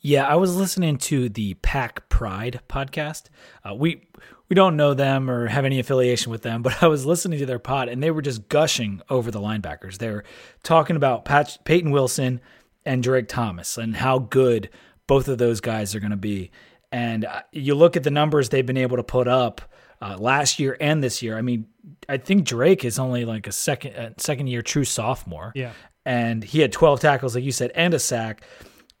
Yeah, I was listening to the Pack Pride podcast. Uh, we we don't know them or have any affiliation with them, but I was listening to their pod and they were just gushing over the linebackers. They were talking about Pat, Peyton Wilson and Drake Thomas and how good both of those guys are going to be. And uh, you look at the numbers they've been able to put up uh, last year and this year. I mean, I think Drake is only like a second uh, second year true sophomore. Yeah. And he had 12 tackles, like you said, and a sack.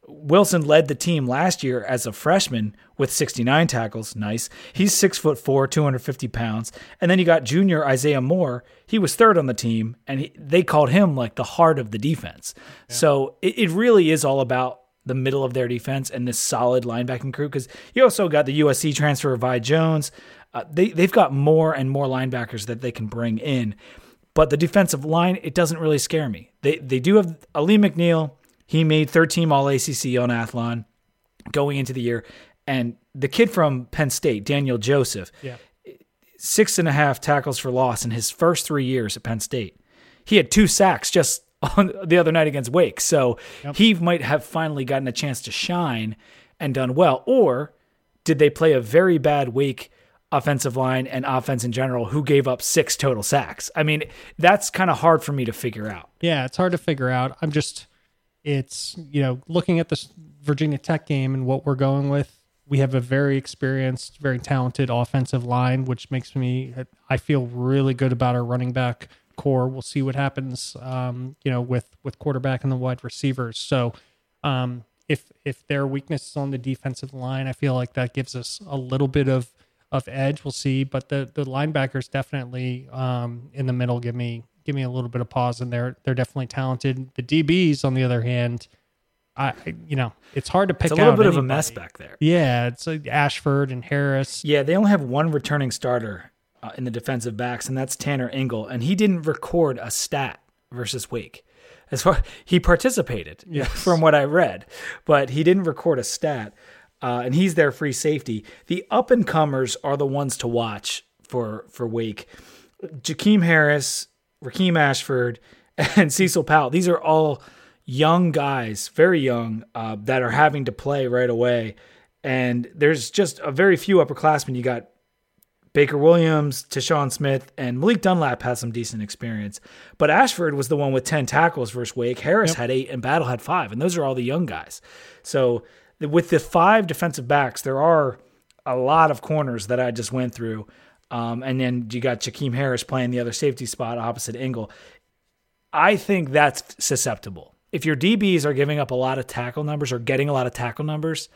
Wilson led the team last year as a freshman with 69 tackles. Nice. He's six foot four, 250 pounds. And then you got junior Isaiah Moore. He was third on the team, and he, they called him like the heart of the defense. Yeah. So it, it really is all about the middle of their defense and this solid linebacking crew. Because you also got the USC transfer, Vi Jones. Uh, they, they've got more and more linebackers that they can bring in. But the defensive line, it doesn't really scare me. They, they do have Alim McNeill he made third team All ACC on Athlon going into the year. And the kid from Penn State, Daniel Joseph, yeah. six and a half tackles for loss in his first three years at Penn State. He had two sacks just on the other night against Wake. So yep. he might have finally gotten a chance to shine and done well. Or did they play a very bad Wake offensive line and offense in general who gave up six total sacks? I mean, that's kind of hard for me to figure out. Yeah, it's hard to figure out. I'm just it's you know looking at this Virginia Tech game and what we're going with. We have a very experienced, very talented offensive line, which makes me I feel really good about our running back core. We'll see what happens, um, you know, with with quarterback and the wide receivers. So, um, if if there are weaknesses on the defensive line, I feel like that gives us a little bit of of edge. We'll see, but the the linebackers definitely um, in the middle give me give me a little bit of pause, and they're they're definitely talented. The DBs, on the other hand, I you know it's hard to pick. It's a little bit anybody. of a mess back there. Yeah, it's like Ashford and Harris. Yeah, they only have one returning starter uh, in the defensive backs, and that's Tanner Ingle, and he didn't record a stat versus Wake. As far he participated, yes. from what I read, but he didn't record a stat. Uh, and he's their free safety. The up and comers are the ones to watch for for Wake. Jakeem Harris Raheem Ashford, and Cecil Powell. These are all young guys, very young, uh, that are having to play right away. And there's just a very few upperclassmen. You got Baker Williams, Tashawn Smith, and Malik Dunlap has some decent experience. But Ashford was the one with 10 tackles versus Wake. Harris yep. had eight, and Battle had five. And those are all the young guys. So with the five defensive backs, there are a lot of corners that I just went through um, and then you got Jakeem Harris playing the other safety spot opposite Ingle. I think that's susceptible. If your DBs are giving up a lot of tackle numbers or getting a lot of tackle numbers,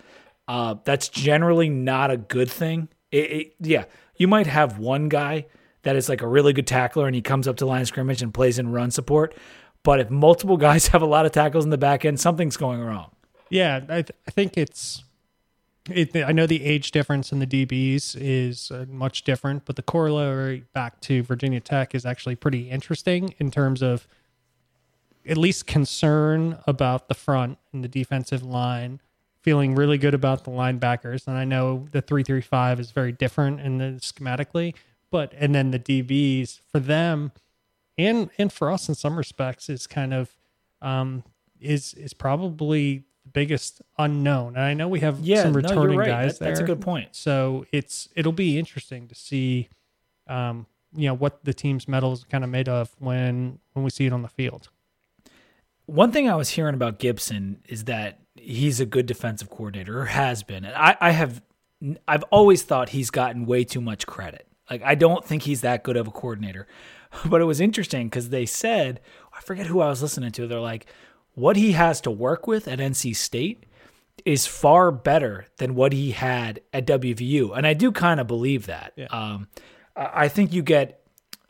uh, that's generally not a good thing. It, it, yeah, you might have one guy that is like a really good tackler and he comes up to line scrimmage and plays in run support. But if multiple guys have a lot of tackles in the back end, something's going wrong. Yeah, I, th- I think it's it, I know the age difference in the DBs is uh, much different, but the corollary back to Virginia Tech is actually pretty interesting in terms of at least concern about the front and the defensive line, feeling really good about the linebackers. And I know the 335 is very different in the schematically, but and then the DBs for them and and for us in some respects is kind of um is is probably biggest unknown. And I know we have yeah, some returning no, right. guys that, there. That's a good point. So it's it'll be interesting to see, um, you know, what the team's metal is kind of made of when when we see it on the field. One thing I was hearing about Gibson is that he's a good defensive coordinator, or has been, and I, I have, I've always thought he's gotten way too much credit. Like I don't think he's that good of a coordinator. But it was interesting because they said, I forget who I was listening to. They're like, what he has to work with at NC State is far better than what he had at WVU. And I do kind of believe that. Yeah. Um, I think you get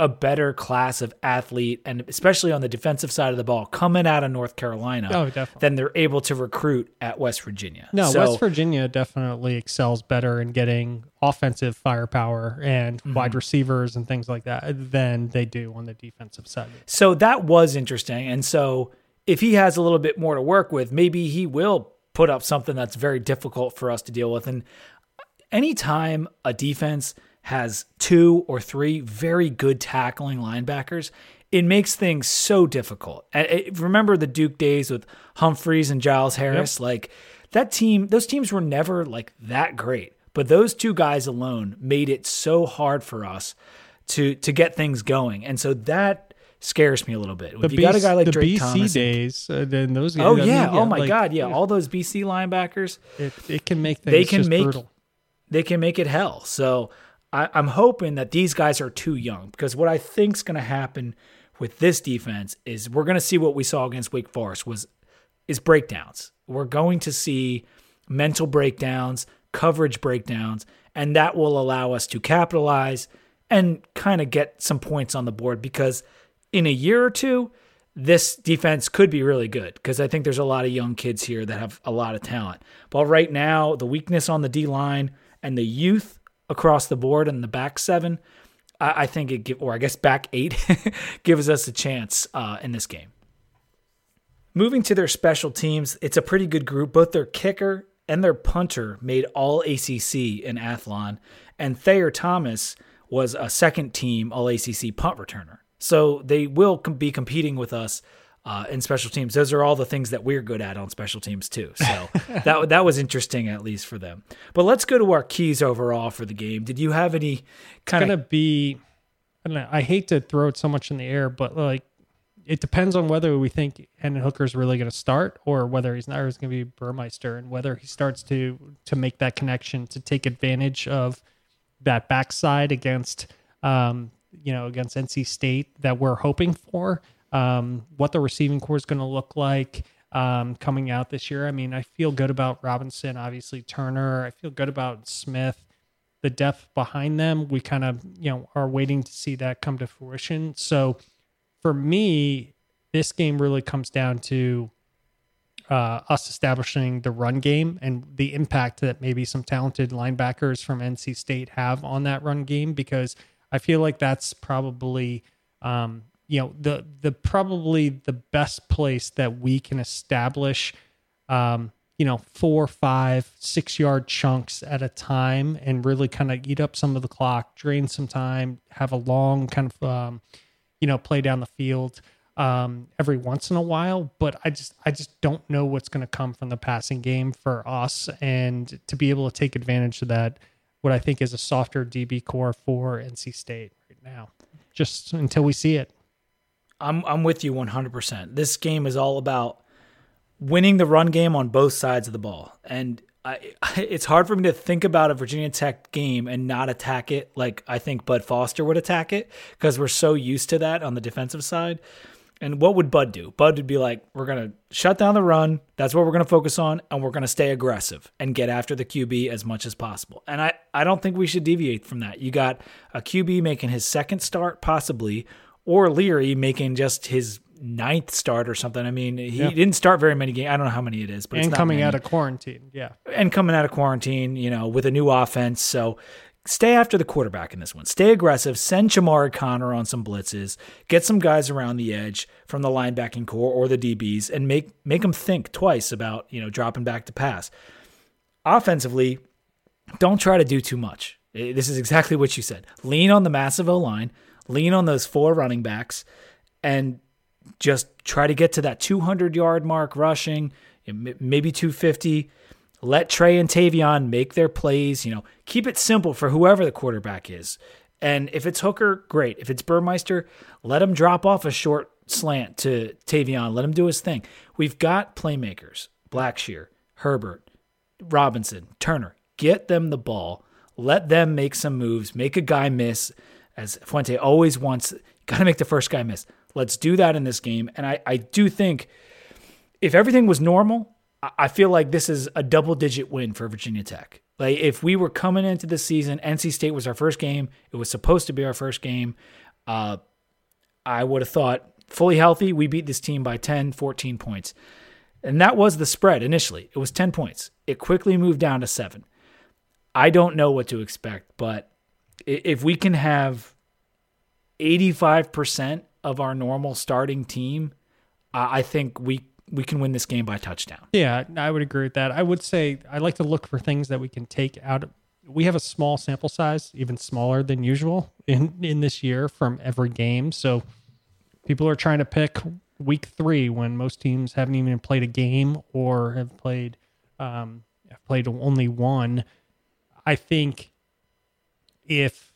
a better class of athlete, and especially on the defensive side of the ball, coming out of North Carolina, oh, than they're able to recruit at West Virginia. No, so, West Virginia definitely excels better in getting offensive firepower and mm-hmm. wide receivers and things like that than they do on the defensive side. So that was interesting. And so if he has a little bit more to work with, maybe he will put up something that's very difficult for us to deal with. And anytime a defense has two or three very good tackling linebackers, it makes things so difficult. Remember the Duke days with Humphreys and Giles Harris? Yep. Like that team, those teams were never like that great. But those two guys alone made it so hard for us to to get things going. And so that scares me a little bit. The if you got a guy like the Drake BC Thomas days, uh, those oh yeah, oh my like, god, yeah, all those BC linebackers, it, it can make they can make brutal. they can make it hell. So I, I'm hoping that these guys are too young because what I think is going to happen with this defense is we're going to see what we saw against Wake Forest was is breakdowns. We're going to see mental breakdowns, coverage breakdowns, and that will allow us to capitalize and kind of get some points on the board because in a year or two, this defense could be really good because I think there's a lot of young kids here that have a lot of talent. But right now, the weakness on the D line and the youth across the board and the back seven, I, I think it give, or I guess back eight, gives us a chance uh, in this game. Moving to their special teams, it's a pretty good group. Both their kicker and their punter made all ACC in Athlon, and Thayer Thomas was a second team All ACC punt returner. So they will be competing with us uh, in special teams. Those are all the things that we're good at on special teams too. So that that was interesting at least for them. But let's go to our keys overall for the game. Did you have any kind of? Going to be. I, know, I hate to throw it so much in the air, but like it depends on whether we think Hendon Hooker is really going to start or whether he's not. Or it's going to be Burmeister, and whether he starts to to make that connection to take advantage of that backside against um, you know against NC State that we're hoping for. Um, what the receiving core is going to look like um, coming out this year. I mean, I feel good about Robinson, obviously Turner. I feel good about Smith. The depth behind them, we kind of you know are waiting to see that come to fruition. So for me, this game really comes down to uh, us establishing the run game and the impact that maybe some talented linebackers from NC State have on that run game because I feel like that's probably um, you know the the probably the best place that we can establish um, you know four, five, six yard chunks at a time and really kind of eat up some of the clock, drain some time, have a long kind of um, you know play down the field um, every once in a while, but I just I just don't know what's going to come from the passing game for us, and to be able to take advantage of that, what I think is a softer DB core for NC State right now, just until we see it. I'm I'm with you 100%. This game is all about winning the run game on both sides of the ball, and I, it's hard for me to think about a Virginia Tech game and not attack it like I think Bud Foster would attack it because we're so used to that on the defensive side. And what would Bud do? Bud would be like, we're going to shut down the run. That's what we're going to focus on. And we're going to stay aggressive and get after the QB as much as possible. And I, I don't think we should deviate from that. You got a QB making his second start, possibly, or Leary making just his ninth start or something. I mean, he yeah. didn't start very many games. I don't know how many it is, but and coming many. out of quarantine, yeah, and coming out of quarantine, you know, with a new offense. So stay after the quarterback in this one. Stay aggressive. Send Chamarri Conner on some blitzes. Get some guys around the edge from the linebacking core or the DBs, and make make them think twice about you know dropping back to pass. Offensively, don't try to do too much. This is exactly what you said. Lean on the massive O line. Lean on those four running backs, and just try to get to that 200 yard mark rushing, maybe 250 let Tré and Tayvion make their plays. You know, keep it simple for whoever the quarterback is. And if it's Hooker, great. If it's Burmeister, let him drop off a short slant to Tayvion. Let him do his thing. We've got playmakers Blackshear, Herbert, Robinson, Turner. Get them the ball. Let them make some moves. Make a guy miss. As Fuente always wants, got to make the first guy miss. Let's do that in this game. And I, I do think if everything was normal, I feel like this is a double digit win for Virginia Tech. Like if we were coming into the season, NC State was our first game. It was supposed to be our first game. Uh, I would have thought fully healthy, we beat this team by 10, 14 points. And that was the spread initially. It was 10 points. It quickly moved down to seven. I don't know what to expect, but if we can have 85% of our normal starting team, I think we we can win this game by touchdown. Yeah, I would agree with that. I would say I like to look for things that we can take out. We have a small sample size, even smaller than usual in in this year from every game. So people are trying to pick week three when most teams haven't even played a game or have played um, have played only one. I think if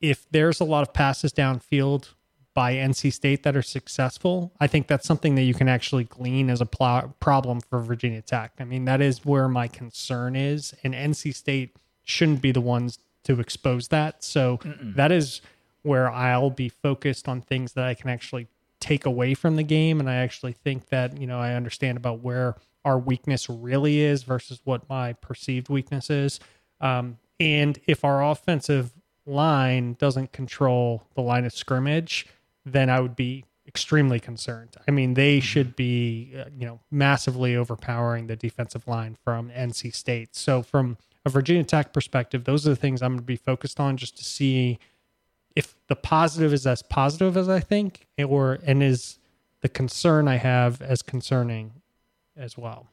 if there's a lot of passes downfield by NC State that are successful, I think that's something that you can actually glean as a pl- problem for Virginia Tech. I mean, that is where my concern is. And NC State shouldn't be the ones to expose that. So that is where I'll be focused on things that I can actually take away from the game. And I actually think that, you know, I understand about where our weakness really is versus what my perceived weakness is. Um, and if our offensive line doesn't control the line of scrimmage, then I would be extremely concerned. I mean, they should be, uh, you know, massively overpowering the defensive line from NC State. So, from a Virginia Tech perspective, those are the things I'm going to be focused on just to see if the positive is as positive as I think, or and is the concern I have as concerning as well.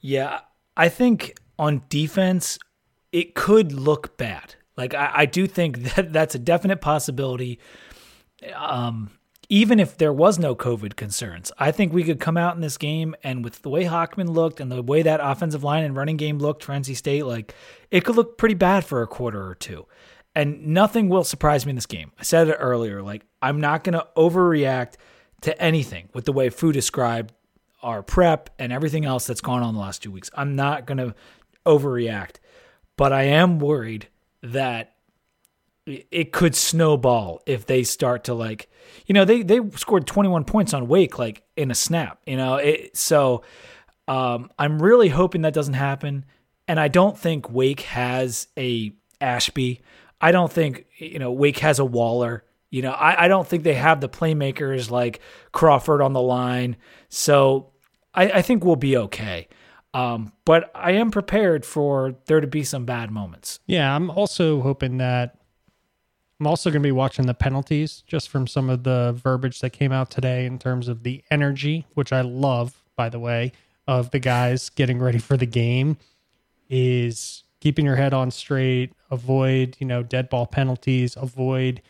Yeah, I think on defense, it could look bad. Like I, I do think that that's a definite possibility. Um, even if there was no COVID concerns, I think we could come out in this game and with the way Hockman looked and the way that offensive line and running game looked for NC State, like it could look pretty bad for a quarter or two. And nothing will surprise me in this game. I said it earlier, like I'm not going to overreact to anything with the way Fu described our prep and everything else that's gone on the last two weeks. I'm not going to overreact, but I am worried that it could snowball if they start to like, you know, they they scored 21 points on Wake like in a snap, you know. It, so um, I'm really hoping that doesn't happen, and I don't think Wake has a Ashby. I don't think you know Wake has a Waller. You know, I, I don't think they have the playmakers like Crawford on the line. So I, I think we'll be okay. Um, but I am prepared for there to be some bad moments. Yeah, I'm also hoping that I'm also going to be watching the penalties just from some of the verbiage that came out today in terms of the energy, which I love, by the way, of the guys getting ready for the game is keeping your head on straight, avoid, you know, dead ball penalties, avoid,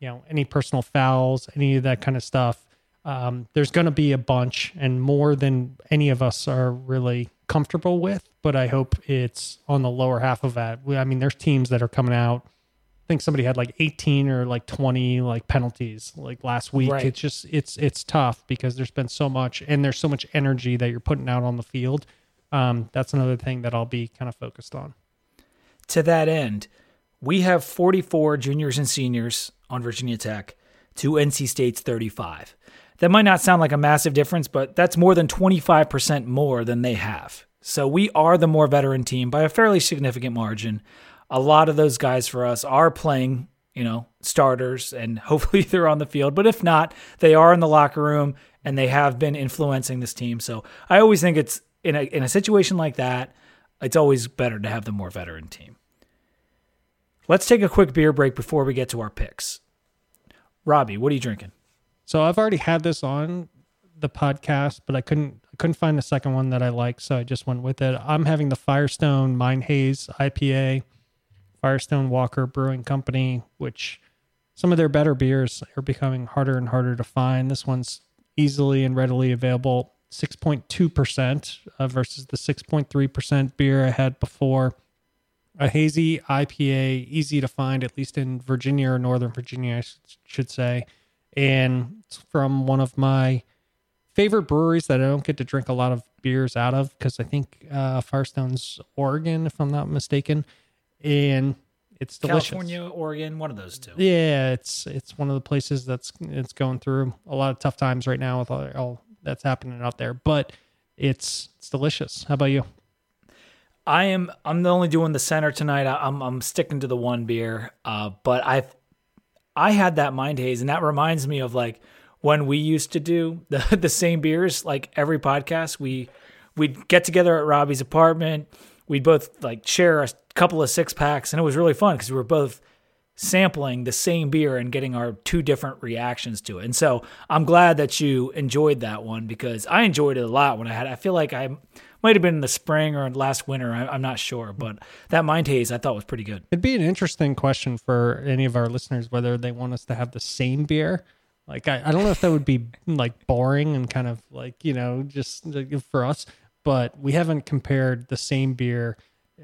you know, any personal fouls, any of that kind of stuff. Um, there's going to be a bunch and more than any of us are really comfortable with, but I hope it's on the lower half of that. I mean, there's teams that are coming out. I think somebody had like 18 or like 20 like penalties like last week. Right. It's just it's it's tough because there's been so much and there's so much energy that you're putting out on the field. Um, that's another thing that I'll be kind of focused on. To that end, we have 44 juniors and seniors on Virginia Tech to NC State's 35. That might not sound like a massive difference, but that's more than 25% more than they have. So we are the more veteran team by a fairly significant margin. A lot of those guys for us are playing, you know, starters and hopefully they're on the field. But if not, they are in the locker room and they have been influencing this team. So I always think it's in a in a situation like that, it's always better to have the more veteran team. Let's take a quick beer break before we get to our picks. Robbie, what are you drinking? So I've already had this on the podcast, but I couldn't I couldn't find the second one that I liked, so I just went with it. I'm having the Firestone Mind Haze IPA, Firestone Walker Brewing Company, which some of their better beers are becoming harder and harder to find. This one's easily and readily available, 6.2% uh, versus the 6.3% beer I had before. A hazy IPA, easy to find, at least in Virginia or Northern Virginia, I sh- should say and it's from one of my favorite breweries that I don't get to drink a lot of beers out of because I think uh, Firestone's Oregon, if I'm not mistaken, and it's delicious. California, Oregon, one of those two. Yeah, it's it's one of the places that's it's going through a lot of tough times right now with all, all that's happening out there, but it's it's delicious. How about you? I am. I'm the only doing the center tonight. I, I'm I'm sticking to the one beer. Uh, but I've I had that mind haze, and that reminds me of like when we used to do the the same beers. Like every podcast, we we'd get together at Robbie's apartment. We'd both like share a couple of six packs, and it was really fun because we were both sampling the same beer and getting our two different reactions to it. And so I'm glad that you enjoyed that one because I enjoyed it a lot when I had. I feel like I might have been in the spring or last winter. I, am not sure, but that mind haze I thought was pretty good. It'd be an interesting question for any of our listeners whether they want us to have the same beer. Like I, I don't know if that would be like boring and kind of like you know just for us, but we haven't compared the same beer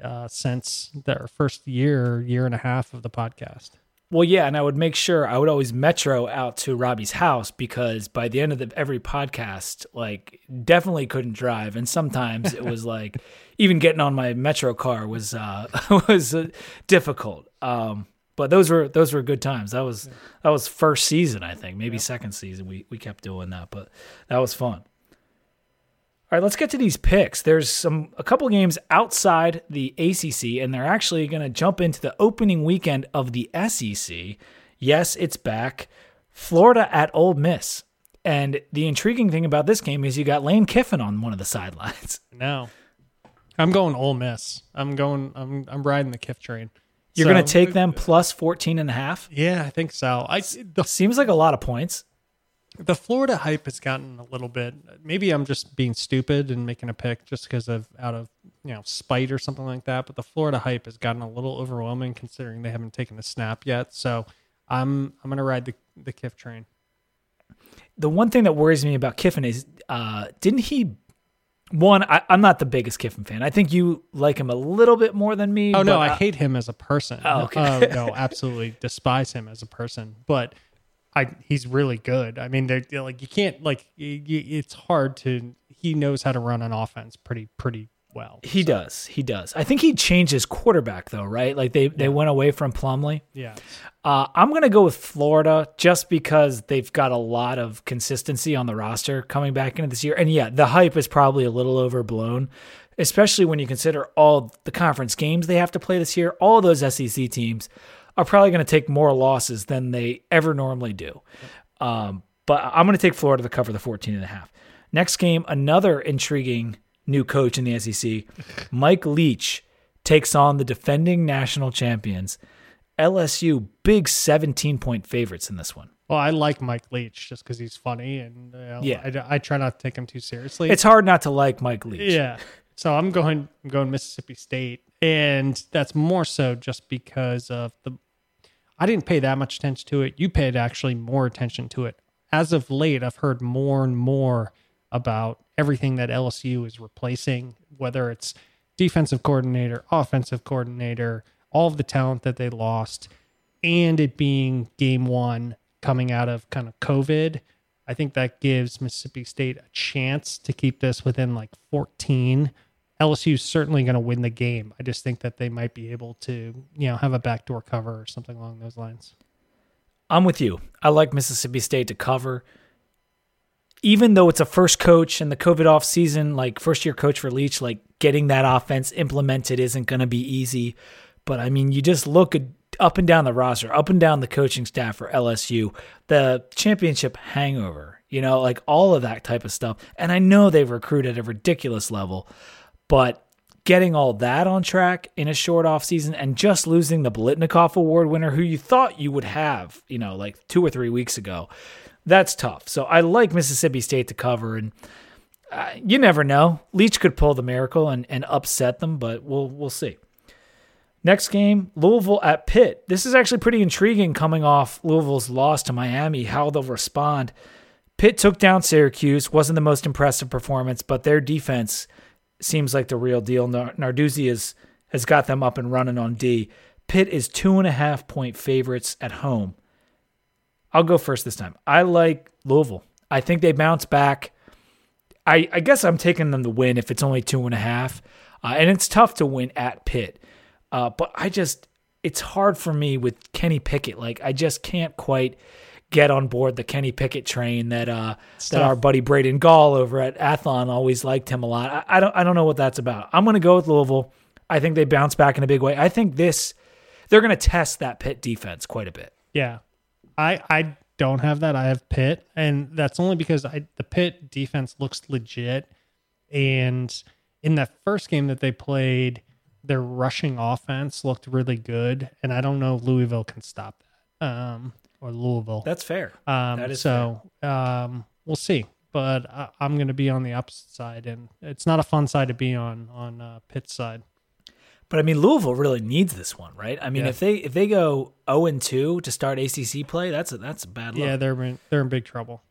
uh, since our first year, year and a half of the podcast. Well, yeah, and I would make sure I would always metro out to Robbie's house because by the end of the, every podcast, like definitely couldn't drive, and sometimes it was like even getting on my metro car was uh, was uh, difficult. Um, but those were those were good times. That was that was first season, I think, maybe second season. We we kept doing that, but that was fun. All right, let's get to these picks. There's some a couple games outside the ACC, and they're actually going to jump into the opening weekend of the SEC. Yes, it's back. Florida at Ole Miss. And the intriguing thing about this game is you got Lane Kiffin on one of the sidelines. No. I'm going Ole Miss. I'm going I'm I'm riding the Kiff train. You're So- going to take them plus 14 and a half? Yeah, I think so. I the Seems like a lot of points. The Florida hype has gotten a little bit. Maybe I'm just being stupid and making a pick just because of out of you know spite or something like that. But the Florida hype has gotten a little overwhelming considering they haven't taken a snap yet. So I'm I'm gonna ride the the Kiff train. The one thing that worries me about Kiffin is uh, didn't he. One, I, I'm not the biggest Kiffin fan. I think you like him a little bit more than me. Oh no, I hate him as a person. Oh, okay. Uh, no, absolutely despise him as a person. But I he's really good. I mean, they're, they're like you can't like it's hard to. He knows how to run an offense pretty pretty well. He does. He does. I think he changed his quarterback though, right? Like they they went away from Plumlee. Yeah. Uh, I'm going to go with Florida just because they've got a lot of consistency on the roster coming back into this year. And yeah, the hype is probably a little overblown, especially when you consider all the conference games they have to play this year. All those SEC teams are probably going to take more losses than they ever normally do. Um, but I'm going to take Florida to cover the 14 and a half. Next game, another intriguing new coach in the SEC, Mike Leach takes on the defending national champions. LSU big 17 point favorites in this one. Well, I like Mike Leach just because he's funny, and uh, Yeah. I, I try not to take him too seriously. It's hard not to like Mike Leach. yeah. So I'm going I'm going Mississippi State, and that's more so just because of the. I didn't pay that much attention to it. You paid actually more attention to it. As of late, I've heard more and more about everything that LSU is replacing, whether it's defensive coordinator, offensive coordinator, all of the talent that they lost, and it being game one coming out of kind of COVID. I think that gives Mississippi State a chance to keep this within like 14. LSU is certainly going to win the game. I just think that they might be able to, you know, have a backdoor cover or something along those lines. I'm with you. I like Mississippi State to cover. Even though it's a first coach and the COVID off season, like first year coach for Leach, like getting that offense implemented isn't going to be easy. But I mean, you just look at up and down the roster, up and down the coaching staff for LSU, the championship hangover, you know, like all of that type of stuff. And I know they've recruited at a ridiculous level, but getting all that on track in a short off season and just losing the Biletnikoff Award winner who you thought you would have, you know, like two or three weeks ago, that's tough. So I like Mississippi State to cover, and uh, you never know. Leach could pull the miracle and, and upset them, but we'll we'll see. Next game, Louisville at Pitt. This is actually pretty intriguing coming off Louisville's loss to Miami, how they'll respond. Pitt took down Syracuse, wasn't the most impressive performance, but their defense seems like the real deal. Narduzzi has, has got them up and running on D. Pitt is two and a half point favorites at home. I'll go first this time. I like Louisville. I think they bounce back. I, I guess I'm taking them to win if it's only two and a half. Uh, and it's tough to win at Pitt. Uh, but I just, it's hard for me with Kenny Pickett. Like, I just can't quite get on board the Kenny Pickett train that uh, that our buddy Braden Gall over at Athlon always liked him a lot. I, I don't I don't know what that's about. I'm going to go with Louisville. I think they bounce back in a big way. I think this they're going to test that Pitt defense quite a bit. Yeah. I I don't have that. I have Pitt, and that's only because I the Pitt defense looks legit. And in that first game that they played, their rushing offense looked really good, and I don't know if Louisville can stop that. Um, or Louisville. That's fair. Um, that is so um, we'll see. But I, I'm going to be on the opposite side, and it's not a fun side to be on on uh, Pitt's side. But I mean, Louisville really needs this one, right? I mean, Yeah. if they if they go zero and two to start ACC play, that's a that's a bad look. Yeah, they're in, they're in big trouble.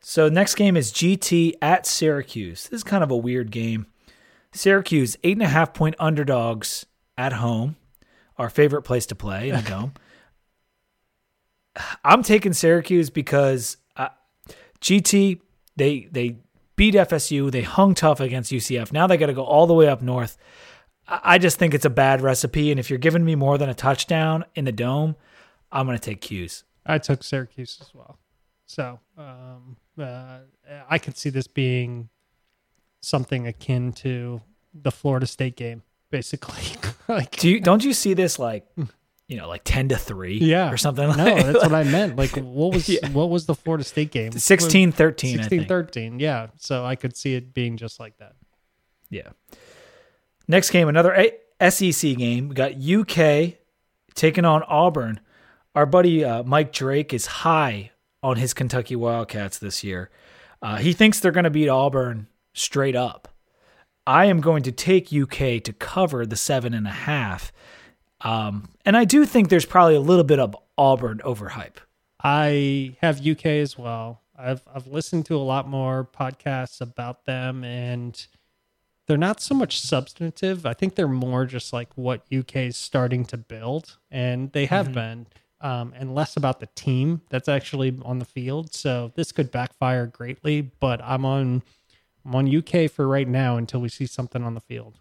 So next game is GT at Syracuse. This is kind of a weird game. Syracuse eight and a half point underdogs at home, our favorite place to play in the dome. I'm taking Syracuse because uh, GT they they beat FSU. They hung tough against UCF. Now they got to go all the way up north. I just think it's a bad recipe. And if you're giving me more than a touchdown in the dome, I'm going to take 'Cuse. I took Syracuse as well. So um, uh, I could see this being something akin to the Florida State game, basically. like, do you don't you see this like you know like ten to three, yeah, or something? No, like, that's what I meant. Like, what was yeah. what was the Florida State game? 16 13 16 13 yeah. So i could see it being just like that. Yeah. Next game another sec game. We got uk taking on auburn. Our buddy uh, mike drake is high on his kentucky wildcats this year. Uh, he thinks they're going to beat auburn straight up. I am going to take uk to cover the seven and a half um, and i do think there's probably a little bit of auburn overhype I have UK as well. I've I've listened to a lot more podcasts about them and they're not so much substantive. I think they're more just like what UK is starting to build and they have mm-hmm. been um, and less about the team that's actually on the field. So this could backfire greatly, but I'm on I'm on UK for right now until we see something on the field.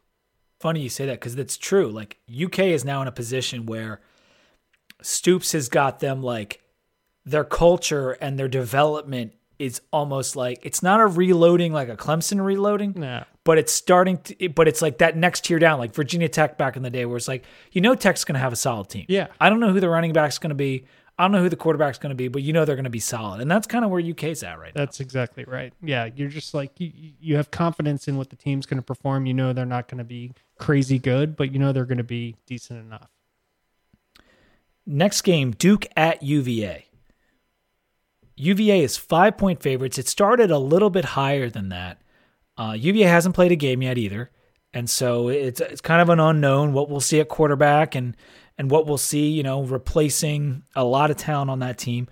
Funny you say that because it's true. Like UK is now in a position where Stoops has got them like their culture and their development is almost like it's not a reloading like a Clemson reloading, no. but it's starting to, but it's like that next tier down, like Virginia Tech back in the day, where it's like you know Tech's going to have a solid team. Yeah, I don't know who the running back's going to be. I don't know who the quarterback's going to be, but you know they're going to be solid, and that's kind of where UK's at right now. That's exactly right. Yeah, you're just like you, you have confidence in what the team's going to perform. You know they're not going to be crazy good, but you know they're going to be decent enough. Next game, Duke at UVA. UVA is five point favorites. It started a little bit higher than that. Uh, UVA hasn't played a game yet either, and so it's it's kind of an unknown what we'll see at quarterback and and what we'll see, you know, replacing a lot of talent on that team.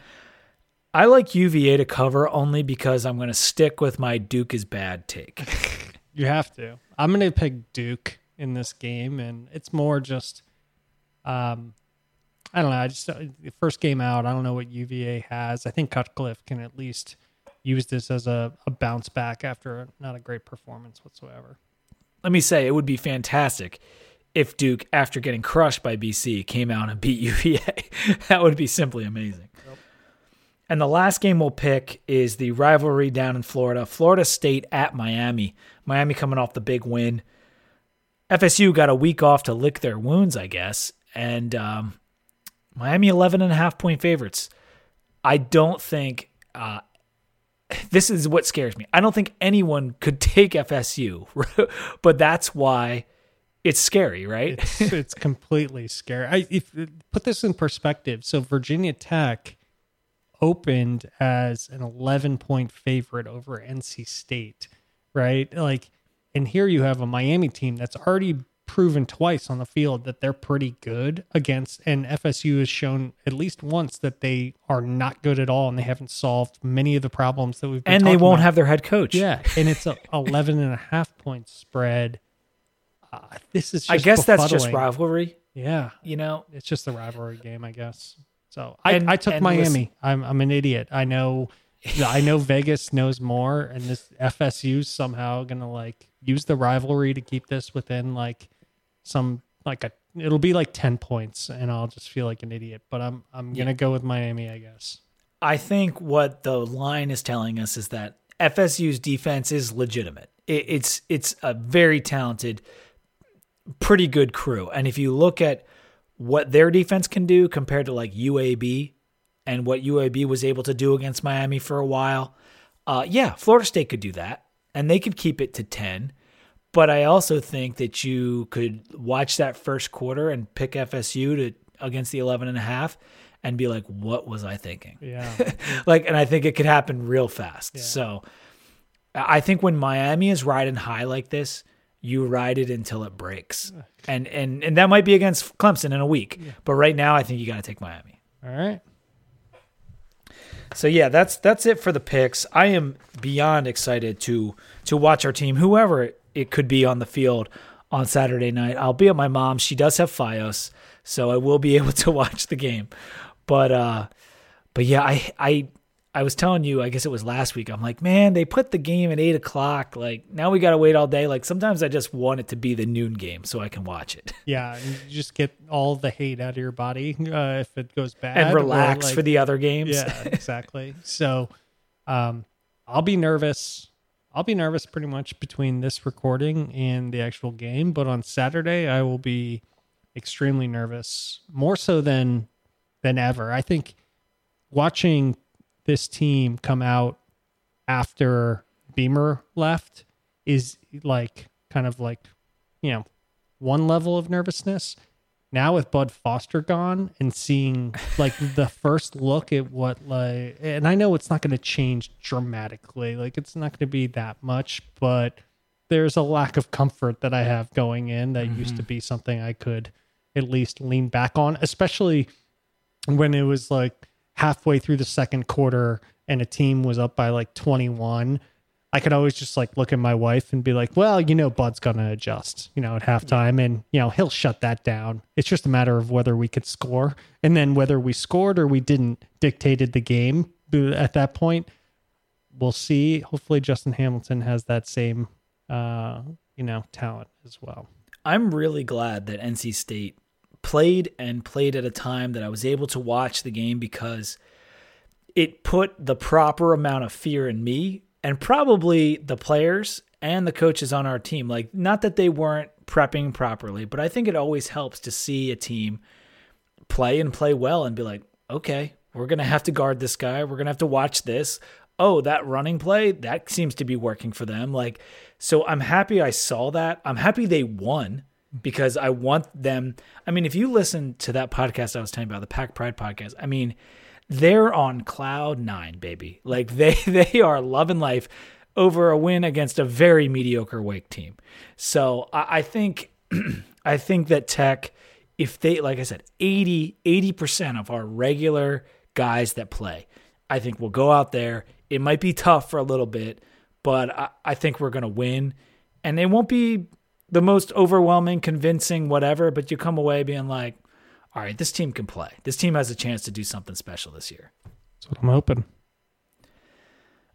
I like UVA to cover only because I'm going to stick with my Duke is bad take. you have to. I'm going to pick Duke in this game, and it's more just um, I don't know. I just the first game out. I don't know what UVA has. I think Cutcliffe can at least use this as a, a bounce back after not a great performance whatsoever. Let me say, it would be fantastic if Duke, after getting crushed by BC, came out and beat UVA. that would be simply amazing. Yep. And the last game we'll pick is the rivalry down in Florida Florida State at Miami. Miami coming off the big win. FSU got a week off to lick their wounds, I guess. And um, Miami 11 and a half point favorites. I don't think uh, this is what scares me. I don't think anyone could take FSU, but that's why it's scary, right? it's, it's completely scary. I if, put this in perspective. So Virginia Tech opened as an 11 point favorite over NC State, right? Like, and here you have a Miami team that's already proven twice on the field that they're pretty good against, and FSU has shown at least once that they are not good at all, and they haven't solved many of the problems that we've. and they won't about. have their head coach. Yeah, and it's a 11 and a half point spread. Uh, this is. I guess that's just rivalry. Yeah, you know, it's just a rivalry game, I guess. So I, and, I took Miami. Listen, I'm I'm an idiot. I know. I know Vegas knows more, and this FSU somehow gonna like use the rivalry to keep this within like some like a it'll be like 10 points and I'll just feel like an idiot, but I'm I'm going to go with Miami, I guess. I think what the line is telling us is that FSU's defense is legitimate. It, it's it's a very talented pretty good crew. And if you look at what their defense can do compared to like UAB and what UAB was able to do against Miami for a while, uh, yeah, Florida State could do that and they could keep it to 10. But I also think that you could watch that first quarter and pick FSU to against the 11 and a half and be like, what was I thinking? Yeah. like, and I think it could happen real fast. Yeah. So I think when Miami is riding high like this, you ride it until it breaks. And, and, and that might be against Clemson in a week. Yeah. But right now, I think you got to take Miami. All right. So yeah, that's that's it for the picks. I am beyond excited to to watch our team, whoever it could be on the field on Saturday night. I'll be at my mom's. She does have FiOS, so I will be able to watch the game. But uh, but yeah, I I I was telling you, I guess it was last week. I'm like, man, they put the game at eight o'clock. Like now we got to wait all day. Like sometimes I just want it to be the noon game so I can watch it. Yeah, you just get all the hate out of your body uh, if it goes bad, and relax like, for the other games. Yeah, exactly. so, um, I'll be nervous. I'll be nervous pretty much between this recording and the actual game. But on Saturday, I will be extremely nervous, more so than than ever. I think watching this team come out after Beamer left is like kind of like, you know, one level of nervousness. Now with Bud Foster gone and seeing like the first look at what like and I know it's not going to change dramatically. Like it's not going to be that much, but there's a lack of comfort that I have going in that mm-hmm. used to be something I could at least lean back on, especially when it was like halfway through the second quarter and a team was up by like 21 I could always just like look at my wife and be like, well, you know, Bud's going to adjust, you know, at halftime and, you know, he'll shut that down. It's just a matter of whether we could score. And then whether we scored or we didn't dictated the game at that point. We'll see. Hopefully, Justin Hamilton has that same, uh, you know, talent as well. I'm really glad that NC State played and played at a time that I was able to watch the game because it put the proper amount of fear in me and probably the players and the coaches on our team. Like, not that they weren't prepping properly, but I think it always helps to see a team play and play well and be like, okay, we're going to have to guard this guy. We're going to have to watch this. Oh, that running play, that seems to be working for them. Like, so I'm happy I saw that. I'm happy they won because I want them. I mean, if you listen to that podcast I was telling about, the Pack Pride podcast, I mean, they're on cloud nine, baby. Like they they are loving life over a win against a very mediocre Wake team. So I, I think I think that Tech, if they like I said, 80 percent of our regular guys that play, I think will go out there. It might be tough for a little bit, but I, I think we're gonna win. And they won't be the most overwhelming, convincing, whatever, but you come away being like, all right, this team can play. This team has a chance to do something special this year. That's what I'm hoping.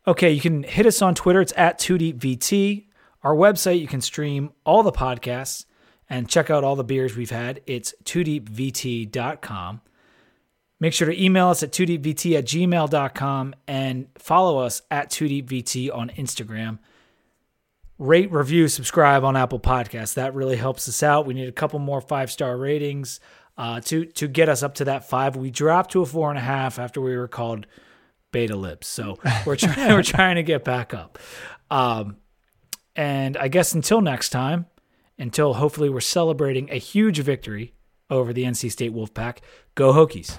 Okay, you can hit us on Twitter. It's at 2DeepVT. Our website, you can stream all the podcasts and check out all the beers we've had. It's 2deepvt.com. Make sure to email us at 2deepvt at gmail.com and follow us at 2deepvt on Instagram rate, review, subscribe on Apple Podcasts. That really helps us out. We need a couple more five star ratings uh, to to get us up to that five. We dropped to a four and a half after we were called beta lips. so we're trying we're trying to get back up. Um, and I guess until next time, until hopefully we're celebrating a huge victory over the NC State Wolfpack, go Hokies.